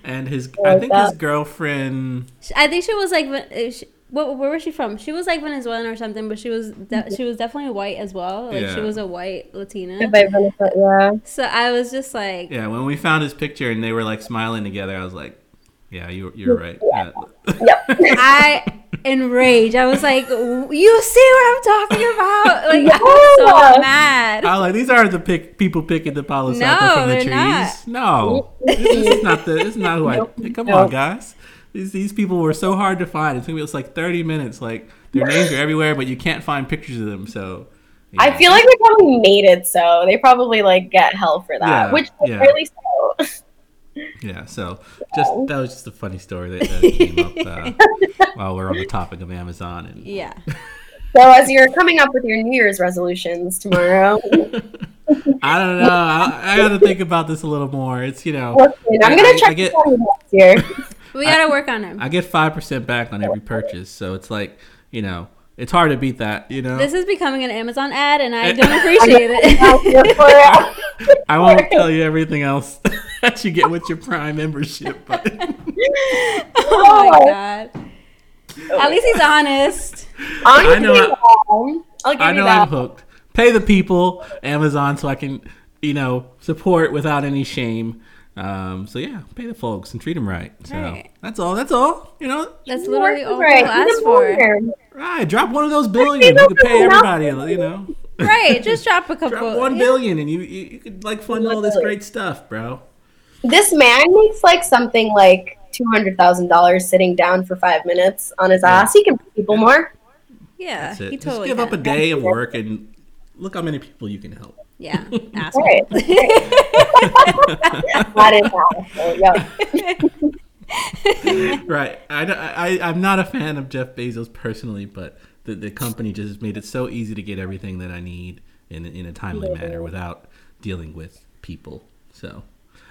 and his I think his girlfriend. I think she was like, she, what, where was she from? She was like Venezuelan or something, but she was de- she was definitely white as well. Like she was a white Latina. Yeah. So I was just like, Yeah, when we found his picture and they were like smiling together, I was like, yeah, you, you're right. Uh, I enraged. I was like, you see what I'm talking about? Like I was so mad. I was like, these aren't the pick, people picking the Palo Santo No, from the trees. not. No, this, this is not the. This is not who I. Come Nope. on, guys. These, these people were so hard to find. It took me it was like 30 minutes. Like their names are everywhere, but you can't find pictures of them. So yeah. I feel like they probably made it so. They probably like get hell for that, Yeah, which yeah. really so. yeah. So just that was just a funny story that, that came up uh, while we're on the topic of Amazon. And Yeah. So as you're coming up with your New Year's resolutions tomorrow, I don't know. I, I got to think about this a little more. It's you know. I'm I- gonna I- check I get- next year. We gotta work on him. I get five percent back on every purchase, so it's like you know, it's hard to beat that. You know, This is becoming an Amazon ad, and I don't appreciate it. Out here for it. I won't tell you everything else that you get with your Prime membership, but oh my god. At least he's honest. Honestly, know I- I'll give I know that. I'm hooked. Pay the people, Amazon, so I can you know support without any shame. Um, so yeah, pay the folks and treat them right. So Right. that's all. That's all. You know, That's literally all Right, people ask for. More. right? Drop one of those billion. You could pay everybody. You know, Right, just drop a couple. drop billion, and you you, you could like fund all this great stuff, bro. This man makes like something like two hundred thousand dollars sitting down for five minutes on his ass. He can pay people more. Yeah, That's it. he Just totally give up a day of work and look how many people you can help. Yeah, ask right. that is awful. Yep. Right. I, I, I'm not a fan of Jeff Bezos personally, but the, the company just made it so easy to get everything that I need in, in a timely manner without dealing with people. So,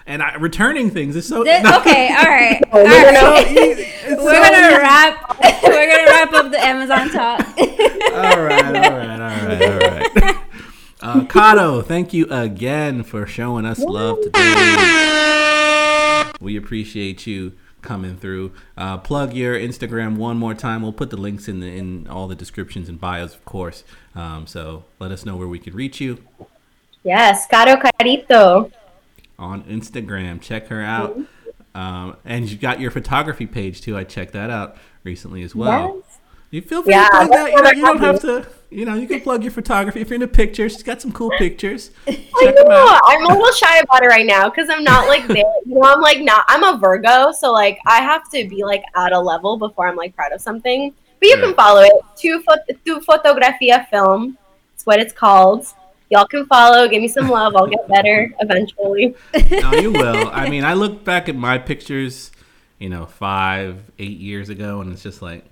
and I, returning things is so. Th- no, okay, all right, oh, all we're gonna- so easy. We're so gonna easy. wrap. We're gonna wrap up the Amazon talk. All right, all right, all right, all right. Uh, Caro, thank you again for showing us love today. We appreciate you coming through. Uh, plug your Instagram one more time. We'll put the links in the in all the descriptions and bios, of course. Um, so let us know where we can reach you Yes, Caro Carito. on Instagram. Check her out. Um, and you got your photography page too. I checked that out recently as well. Yes. You feel free Yeah, to plug that. You, know, you don't have to. You know, you can plug your photography if you're into pictures. She's got some cool pictures. I know. out. I'm a little shy about it right now because I'm not like there. You know, I'm like not. I'm a Virgo, so like I have to be like at a level before I'm like proud of something. But you Yeah. can follow it. Tu, Fo- tu Fotografia Film. It's what it's called. Y'all can follow. Give me some love. I'll get better eventually. No, you will. I mean, I look back at my pictures, you know, five, eight years ago, and it's just like,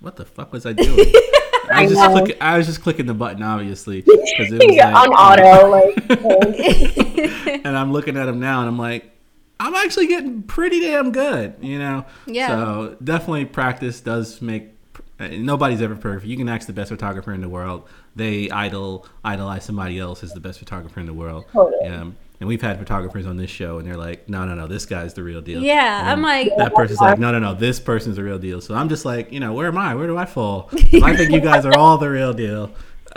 what the fuck was I doing? I was I just clicking. I was just clicking the button, obviously, because it was like, on auto, like. and I'm looking at them now, and I'm like, I'm actually getting pretty damn good, you know. Yeah. So definitely, practice does make. uh, Nobody's ever perfect. You can ask the best photographer in the world. They idol idolize somebody else as the best photographer in the world. Totally. Um, and we've had photographers on this show, and they're like, "No, no, no, this guy's the real deal." Yeah, And I'm like, that person's like, "No, no, no, this person's the real deal." So I'm just like, you know, where am I? Where do I fall? I think you guys are all the real deal.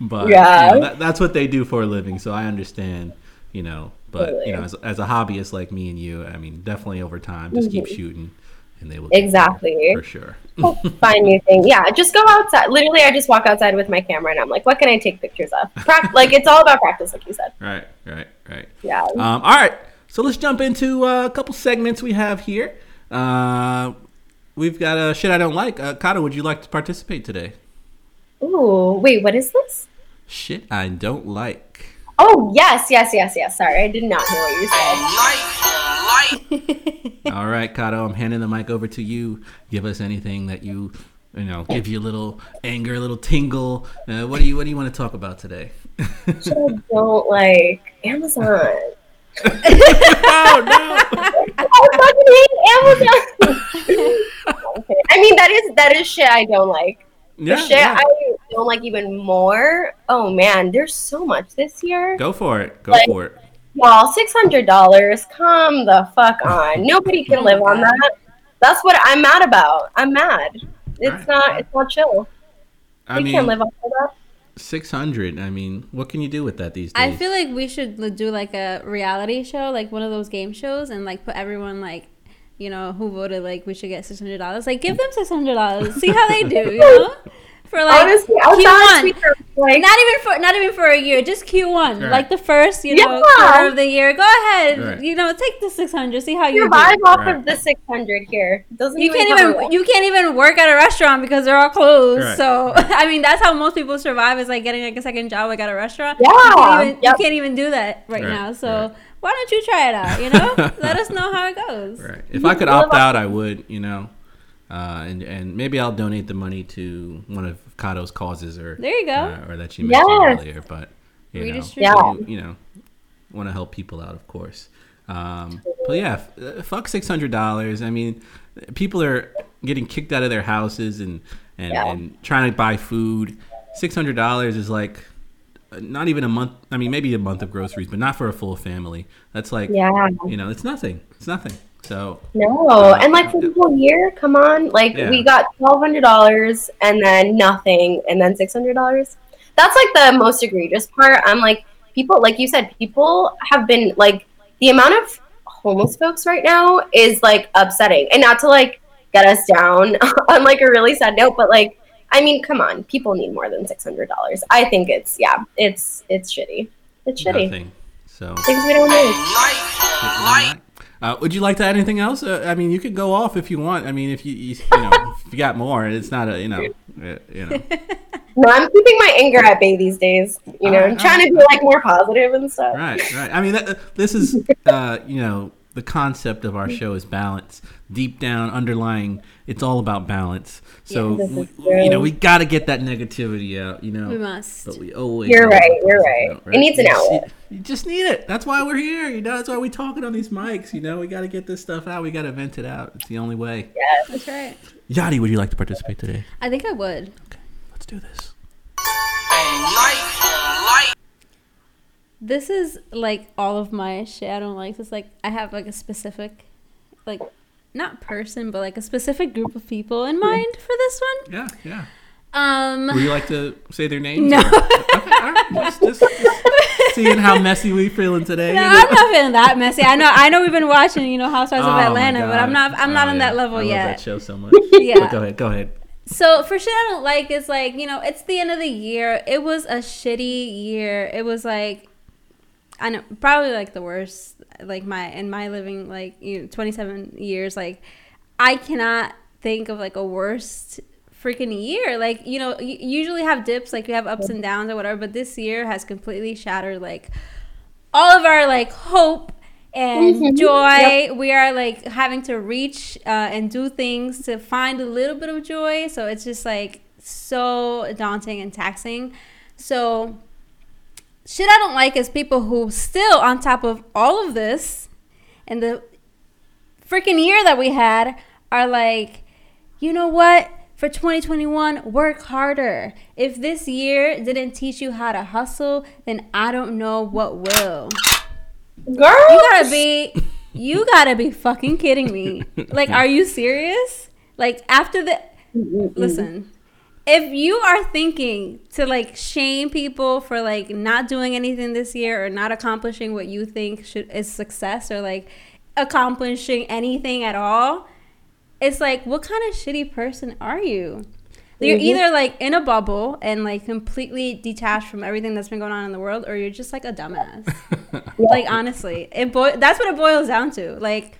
but Yeah. you know, that, that's what they do for a living, so I understand. You know, but you know, as, as a hobbyist like me and you, I mean, definitely over time, just keep mm-hmm. shooting, and they will Exactly. for sure. Find new things. Yeah, just go outside. Literally, I just walk outside with my camera and I'm like, what can I take pictures of? Prac- like, it's all about practice, like you said. right, right, right. Yeah. Um, all right, so let's jump into uh, a couple segments we have here. Uh, we've got a shit I don't like. Uh, Caro, would you like to participate today? Ooh, wait, what is this? Shit I don't like. Oh, yes, yes, yes, yes. Sorry, I did not hear what you said. All right, Caro, I'm handing the mic over to you. Give us anything that you, you know, give you a little anger, a little tingle. Uh, what do you What do you want to talk about today? I don't like Amazon. oh no! I fucking hate Amazon. Okay. I mean, that is that is shit I don't like. The Yeah, shit yeah. I don't like even more. Oh man, there's so much this year. Go for it. Go Like- for it. Y'all, six hundred dollars. Come the fuck on. Nobody can live on that. That's what I'm mad about. I'm mad. It's Right. not. It's not chill. I we can't live off of that. six hundred. I mean, what can you do with that these days? I feel like we should do like a reality show, like one of those game shows, and like put everyone like, you know, who voted like we should get six hundred dollars. Like give them six hundred dollars, see how they do, you know, for like Honestly, I Q thought one. we like, Not even for not even for a year, just Q one, Right. like the first, you know, Yeah. quarter of the year. Go ahead, Right. you know, take the six hundred, see how you do. survive off Right. of the six hundred here. Doesn't You can't even it. you can't even work at a restaurant because they're all closed. Right. So I mean that's how most people survive is like getting like a second job like at a restaurant. Yeah, You can't even, yep. you can't even do that right, Right, now. So right. why don't you try it out? You know, let us know how it goes. Right. If I could opt out, I would. You know, uh, and and maybe I'll donate the money to one of Caro's causes, or There you go. uh, or that you mentioned Yes. earlier. But you know, Yeah. you, you know, want to help people out, of course. Um, but yeah, f- uh, fuck six hundred dollars. I mean, people are getting kicked out of their houses and and, Yeah. and trying to buy food. Six hundred dollars is like uh, not even a month. I mean, maybe a month of groceries, but not for a full family. That's like Yeah. you know, it's nothing. It's nothing. So No, uh, and like for the whole year, come on. Like Yeah. we got twelve hundred dollars and then nothing and then six hundred dollars. That's like the most egregious part. I'm like, people like you said, people have been like the amount of homeless folks right now is like upsetting. And not to like get us down on like a really sad note, but like I mean, come on, people need more than six hundred dollars. I think it's yeah, it's it's shitty. It's shitty. nothing. So Things we don't need. Uh, would you like to add anything else? Uh, I mean, you could go off if you want. I mean, if you you, you know if you got more, it's not a you know uh, you know. No, I'm keeping my anger at bay these days. You know, I'm Alright, trying to be like more positive and stuff. Right, right. I mean, that, this is, uh, you know, the concept of our show is balance. Deep down, underlying, it's all about balance. So, Yeah, we, you know, we got to get that negativity out, you know. We must. But we always. You're right, you're right. out, It needs an outlet. You just need it. That's why we're here. You know, that's why we're talking on these mics. You know, we got to get this stuff out. We got to vent it out. It's the only way. That's right. Yadi, would you like to participate today? I think I would. Okay, let's do this. this is like all of my shit I don't like. It's like I have like a specific, like, not person, but like a specific group of people in mind for this one. Yeah, yeah. Um, Would you like to say their names? No. Or- okay, all right. Just, just, just seeing how messy we feeling today. no, you know? I'm not feeling that messy. I know, I know, we've been watching, you know, Housewives Oh, of Atlanta, but I'm not, I'm not Oh, on yeah. that level I love yet. that show so much. Yeah. But go ahead. Go ahead. So for shit I don't like is like you know it's the end of the year. It was a shitty year. It was like I know probably like the worst. Like my in my living like you know, 27 years. Like I cannot think of like a worst freaking year. Like you know you usually have dips like you have ups and downs or whatever. But this year has completely shattered like all of our like hope and Mhm. joy. We are like having to reach uh, and do things to find a little bit of joy. So it's just like so daunting and taxing. So shit I don't like is people who still on top of all of this and the freaking year that we had are like, you know what? For 2021, work harder. If this year didn't teach you how to hustle, then I don't know what will. Girl, You gotta be, you gotta be fucking kidding me. Like, are you serious? Like, after the, listen, if you are thinking to like shame people for like not doing anything this year or not accomplishing what you think should is success or like accomplishing anything at all, it's like, what kind of shitty person are you? You're Mhm. either like in a bubble and like completely detached from everything that's been going on in the world, or you're just like a dumbass. Like honestly, it that's what it boils down to. Like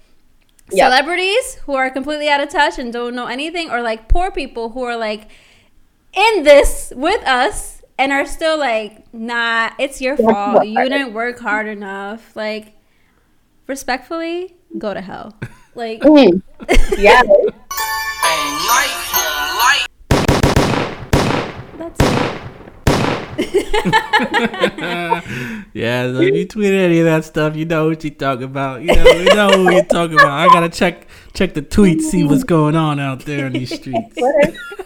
Yeah. celebrities who are completely out of touch and don't know anything, or like poor people who are like in this with us and are still like, nah, it's your You fault. work You didn't work hard enough. Like, respectfully, go to hell. Like, yeah. that's it. yeah, so if you tweet any of that stuff, you know what you talking about. You know, you know who you're talking about. I gotta check check the tweets, see what's going on out there in these streets.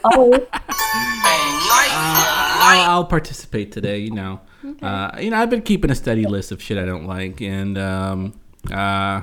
Always. Uh, I'll, I'll participate today. You know, uh, you know, I've been keeping a steady list of shit I don't like, and um, uh,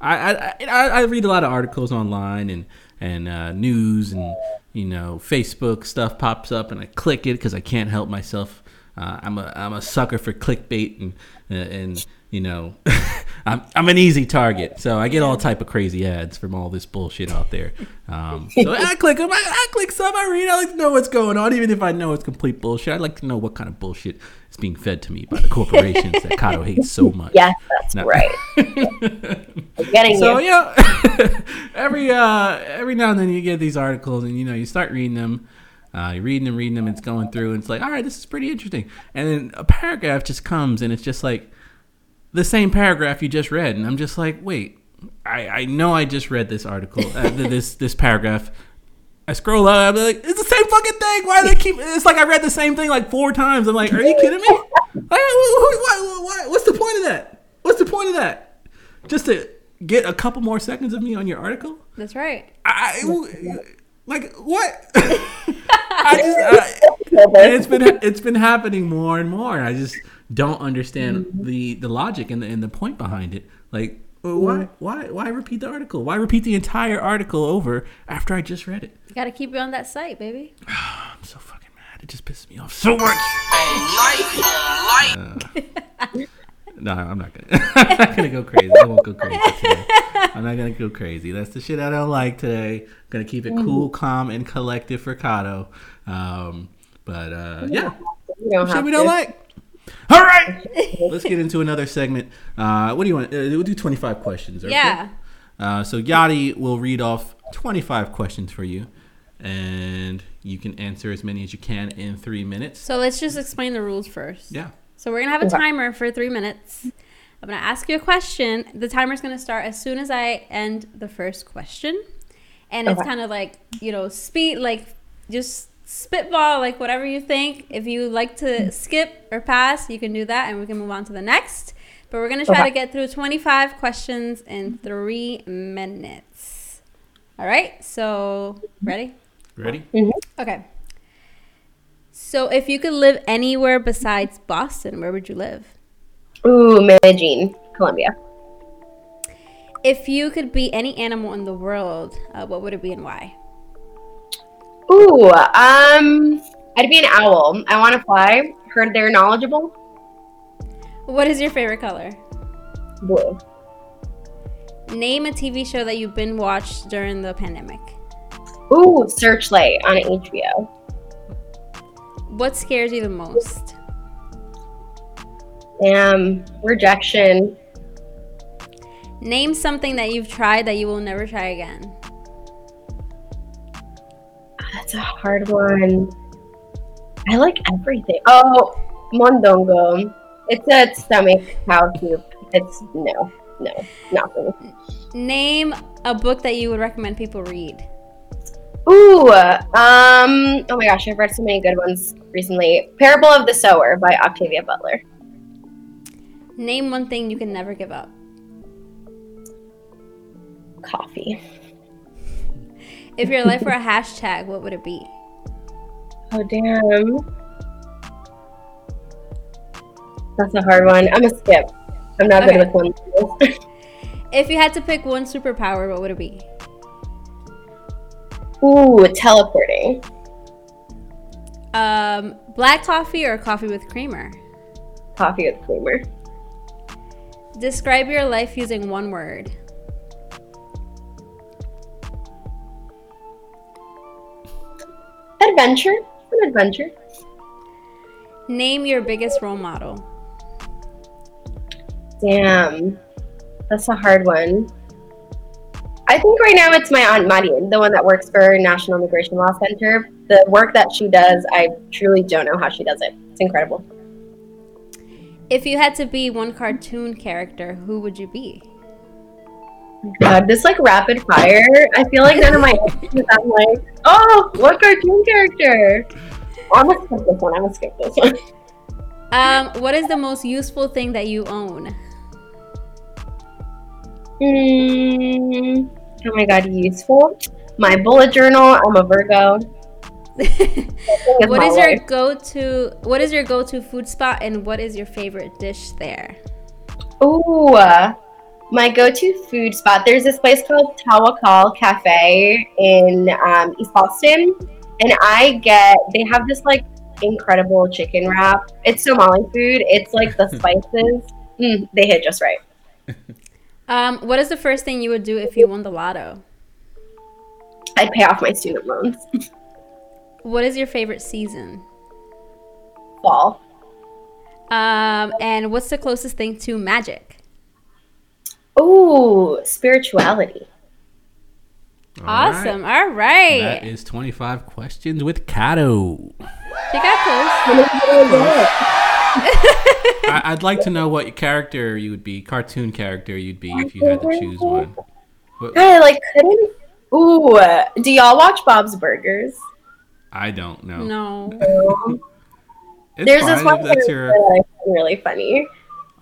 I, I, I I read a lot of articles online and and uh, news and you know Facebook stuff pops up, and I click it because I can't help myself. Uh, I'm a I'm a sucker for clickbait and and you know I'm I'm an easy target, so I get all type of crazy ads from all this bullshit out there. Um, so I click them, I, I click some, I read, I like to know what's going on, even if I know it's complete bullshit. I'd like to know what kind of bullshit is being fed to me by the corporations that Caro hates so much. Yes, that's No. right. Getting So you. yeah, every uh, every now and then you get these articles, and you know you start reading them. Uh, you're reading them, reading them. It's going through, and it's like, all right, this is pretty interesting. And then a paragraph just comes, and it's just like the same paragraph you just read, and I'm just like, wait, I, I know I just read this article, uh, this this paragraph. I scroll up, I'm like, it's the same fucking thing. Why do they keep? It's like I read the same thing like four times. I'm like, are you kidding me? Like, what, what, what, what's the point of that? What's the point of that? Just to get a couple more seconds of me on your article? That's right. I, like what? I just I, and it's been it's been happening more and more. and I just don't understand the the logic and the and the point behind it. Like why why why repeat the article? Why repeat the entire article over after I just read it? You gotta keep you on that site, baby. I'm so fucking mad. It just pisses me off so much. Uh, no, I'm not gonna. I'm not gonna go crazy. I won't go crazy today. I'm not gonna go crazy. That's the shit I don't like today. I'm gonna keep it cool, calm, and collective for Caro. Um, but uh, yeah, You don't shit we don't like. All right, let's get into another segment. Uh, what do you want? Uh, we'll do 25 questions. okay? Yeah. Uh, so Yadi will read off 25 questions for you, and you can answer as many as you can in three minutes. So let's just explain the rules first. Yeah. So we're gonna have a Okay. timer for three minutes. I'm gonna ask you a question. The timer's gonna start as soon as I end the first question, and it's Okay. kind of like you know speed, like just spitball, like whatever you think. If you like to skip or pass, you can do that, and we can move on to the next. But we're gonna try Okay. to get through 25 questions in three minutes. All right. So ready? Ready? Mm-hmm. Okay. So if you could live anywhere besides Boston, where would you live? Ooh, Medellin, Colombia. If you could be any animal in the world, uh, what would it be and why? Ooh, um, I'd be an owl. I want to fly. Heard they're knowledgeable. What is your favorite color? Blue. Name a TV show that you've been watched during the pandemic. Ooh, Searchlight on HBO. What scares you the most? Damn, rejection. Name something that you've tried that you will never try again. That's a hard one. I like everything. Oh, mondongo. It's a stomach cow soup. It's no, no, nothing. Name a book that you would recommend people read. Ooh, um, oh my gosh, I've read so many good ones recently. Parable of the Sower by Octavia Butler. Name one thing you can never give up. Coffee. If your life were a hashtag, what would it be? Oh damn. That's a hard one. I'm a skip. I'm not Okay. good with one. If you had to pick one superpower, what would it be? Ooh, teleporting. Um, black coffee or coffee with creamer? Coffee with creamer. Describe your life using one word. Adventure. An adventure. Name your biggest role model. Damn. That's a hard one. I think right now it's my Aunt Marian, the one that works for National Immigration Law Center. The work that she does, I truly don't know how she does it. It's incredible. If you had to be one cartoon character, who would you be? God, this like rapid fire. I feel like none of my answers, I'm like, oh, what cartoon character? I'm gonna skip this one. I'm gonna skip this one. Um, what is the most useful thing that you own? Hmm. oh my god, useful. My bullet journal. I'm a Virgo. What is your go-to what is your go-to food spot and what is your favorite dish there? Ooh, uh, my go-to food spot. There's this place called Tawakal Cafe in um, East Boston, and I get they have this like incredible chicken wrap. It's Somali food. It's like the spices. Mm, they hit just right. Um, what is the first thing you would do if you won the lotto? I'd pay off my student loans. What is your favorite season? Fall. Um, and what's the closest thing to magic? Ooh, spirituality. All right. awesome. All right. That is 25 questions with Caro. You got close. I, I'd like to know what character you would be, cartoon character you'd be if you had to choose one. What- I like couldn't. Ooh, do y'all watch Bob's Burgers? I don't know. No. It's There's fine this one that's your. that I find really funny.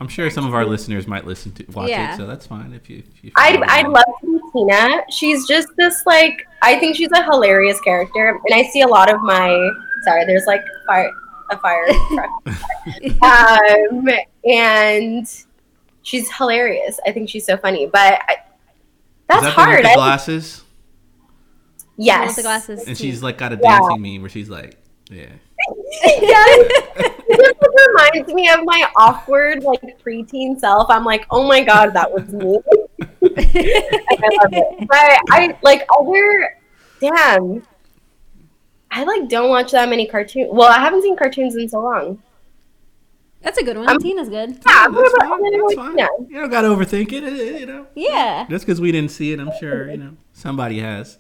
I'm sure some of our listeners might listen to watch Yeah. it, so that's fine if you. If you I'd, I'd love to be Tina. She's just this like I think she's a hilarious character, and I see a lot of my sorry. There's like fire a fire um, and she's hilarious. I think she's so funny, but I, that's Is that the one with hard. The I- glasses, Yes. yes, The glasses. and too. she's like got a Yeah. dancing meme where she's like, yeah. yes. It just reminds me of my awkward like preteen self. I'm like, oh my god, that was me. I love it. But I like other damn. I like don't watch that many cartoons. Well, I haven't seen cartoons in so long. That's a good one. I'm- Tina's good. Yeah, That's I'm fine. That's fine. Tina. You don't gotta overthink it. You know, Yeah. just because we didn't see it, I'm sure you know somebody has.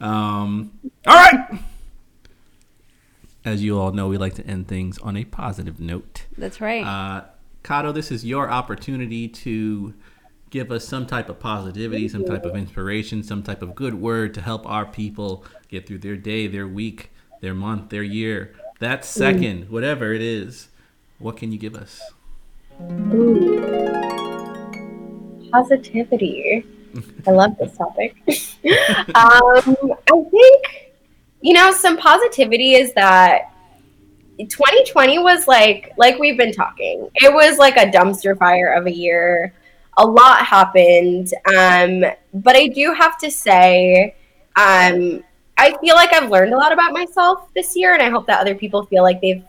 Um, all right. As you all know, we like to end things on a positive note. That's right. Uh, Caro, this is your opportunity to give us some type of positivity, some type of inspiration, some type of good word to help our people get through their day, their week, their month, their year, that second, whatever it is. What can you give us? Positivity. I love this topic. um, I think you know some positivity is that 2020 was like like we've been talking. It was like a dumpster fire of a year. A lot happened, um, but I do have to say, um, I feel like I've learned a lot about myself this year, and I hope that other people feel like they've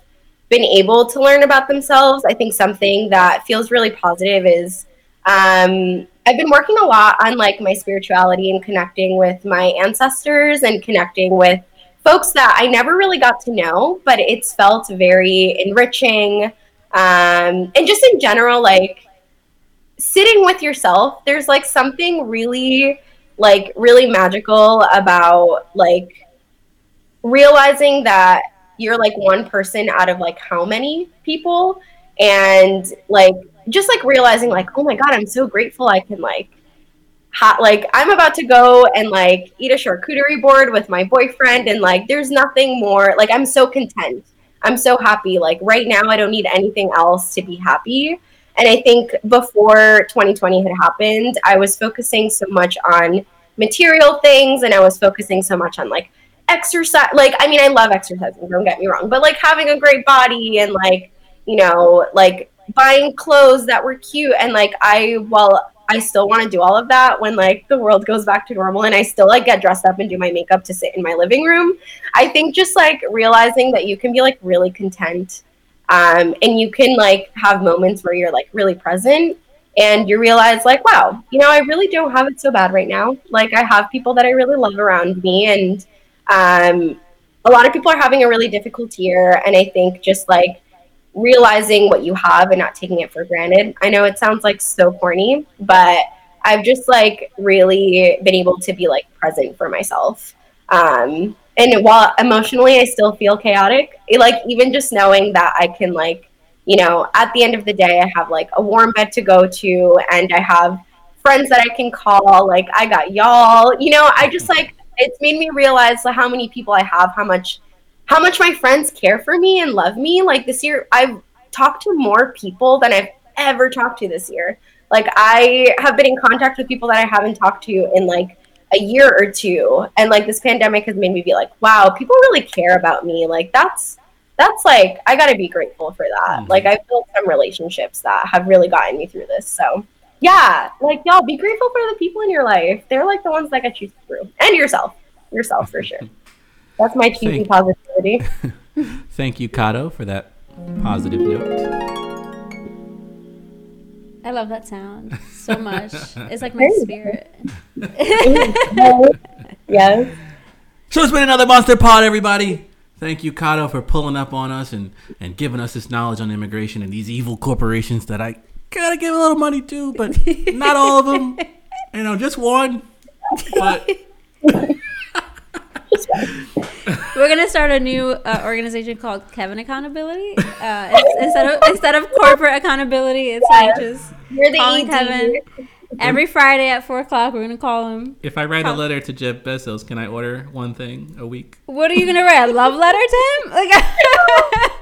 been able to learn about themselves. I think something that feels really positive is um, I've been working a lot on like my spirituality and connecting with my ancestors and connecting with folks that I never really got to know, but it's felt very enriching. Um, and just in general, like sitting with yourself, there's like something really, like, really magical about like realizing that you're like one person out of like how many people and like just like realizing like oh my god i'm so grateful i can like hot like i'm about to go and like eat a charcuterie board with my boyfriend and like there's nothing more like i'm so content. I'm so happy. Like right now i don't need anything else to be happy. And i think before 2020 had happened i was focusing so much on material things and i was focusing so much on like exercise like i mean i love exercising don't get me wrong but like having a great body and like you know like buying clothes that were cute and like I well I still want to do all of that when like the world goes back to normal and I still like get dressed up and do my makeup to sit in my living room. I think just like realizing that you can be like really content um, and you can like have moments where you're like really present and you realize like wow you know i really don't have it so bad right now like i have people that i really love around me and um, a lot of people are having a really difficult year and i think just like realizing what you have and not taking it for granted. I know it sounds like so corny, but I've just like really been able to be like present for myself. Um, and while emotionally I still feel chaotic, it, like even just knowing that I can like, you know, at the end of the day I have like a warm bed to go to and I have friends that I can call, like I got y'all. You know, I just like it's made me realize how many people I have, how much how much my friends care for me and love me. Like this year, I've talked to more people than I've ever talked to this year. Like I have been in contact with people that I haven't talked to in like a year or two. And like this pandemic has made me be like, wow, people really care about me. Like that's that's like I gotta be grateful for that. Mm-hmm. Like I've built some relationships that have really gotten me through this. So yeah, like y'all be grateful for the people in your life. They're like the ones that get you through. And yourself. Yourself for sure. That's my cheesy Thank- positivity. Thank you, Caro, for that positive note. I love that sound so much. It's like my spirit. yes. So it's been another Monster Pod, everybody. Thank you, Caro, for pulling up on us and, and giving us this knowledge on immigration and these evil corporations that I gotta give a little money to, but not all of them. You know, just one. But We're gonna start a new uh, organization called Kevin Accountability. Uh, instead of instead of corporate accountability, it's yes. like just You're calling Kevin every Friday at four o'clock. We're gonna call him. If I write call- a letter to Jeff Bezos, can I order one thing a week? What are you gonna write? A love letter to him? Like.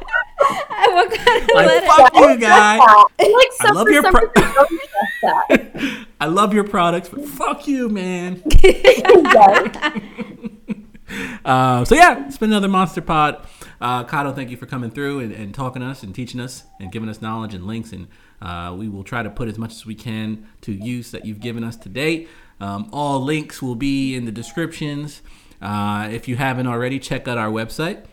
what kind of like, letter? Fuck you, guy. Like, I love your pro- I love your products, but fuck you, man. Uh, so yeah, it's been another Monster Pod. Uh, Caro, thank you for coming through and, and, talking to us and teaching us and giving us knowledge and links. And uh, we will try to put as much as we can to use that you've given us today. Um, all links will be in the descriptions. Uh, if you haven't already, check out our website,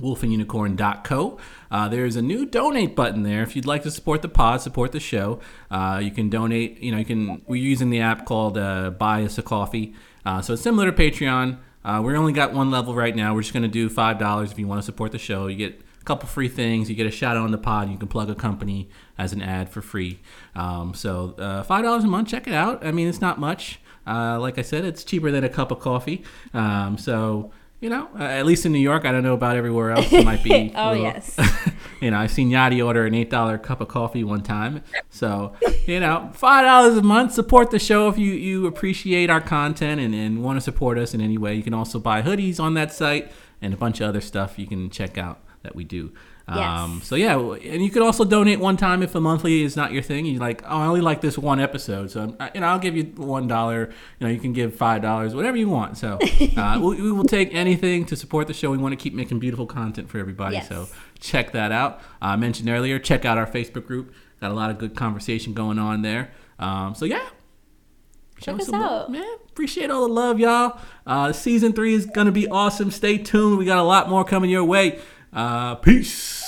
wolfandunicorn.co. Uh, there's a new donate button there. If you'd like to support the pod, support the show, uh, you can donate. You know, you can. We're using the app called uh, Buy Us a Coffee. Uh, so it's similar to Patreon. Uh, we only got one level right now. We're just going to do $5 if you want to support the show. You get a couple free things. You get a shout out on the pod. You can plug a company as an ad for free. Um, so uh, $5 a month, check it out. I mean, it's not much. Uh, like I said, it's cheaper than a cup of coffee. Um, so you know, uh, at least in New York, I don't know about everywhere else. It might be. oh little, yes. you know, I've seen Yadi order an eight dollar cup of coffee one time. So you know, five dollars a month. Support the show if you you appreciate our content and, and want to support us in any way. You can also buy hoodies on that site and a bunch of other stuff you can check out that we do. Um, so yeah, and you could also donate one time if a monthly is not your thing. You like, oh, I only like this one episode, so uh, you know I'll give you one dollar. You know, you can give five dollars, whatever you want. So uh, we, we, will take anything to support the show. We want to keep making beautiful content for everybody. Yes. So check that out. Uh, I mentioned earlier, check out our Facebook group. Got a lot of good conversation going on there. Um, so yeah. Check us some love, out. man. Appreciate all the love, y'all. Uh, season three is gonna be awesome. Stay tuned. We got a lot more coming your way. Uh, peace.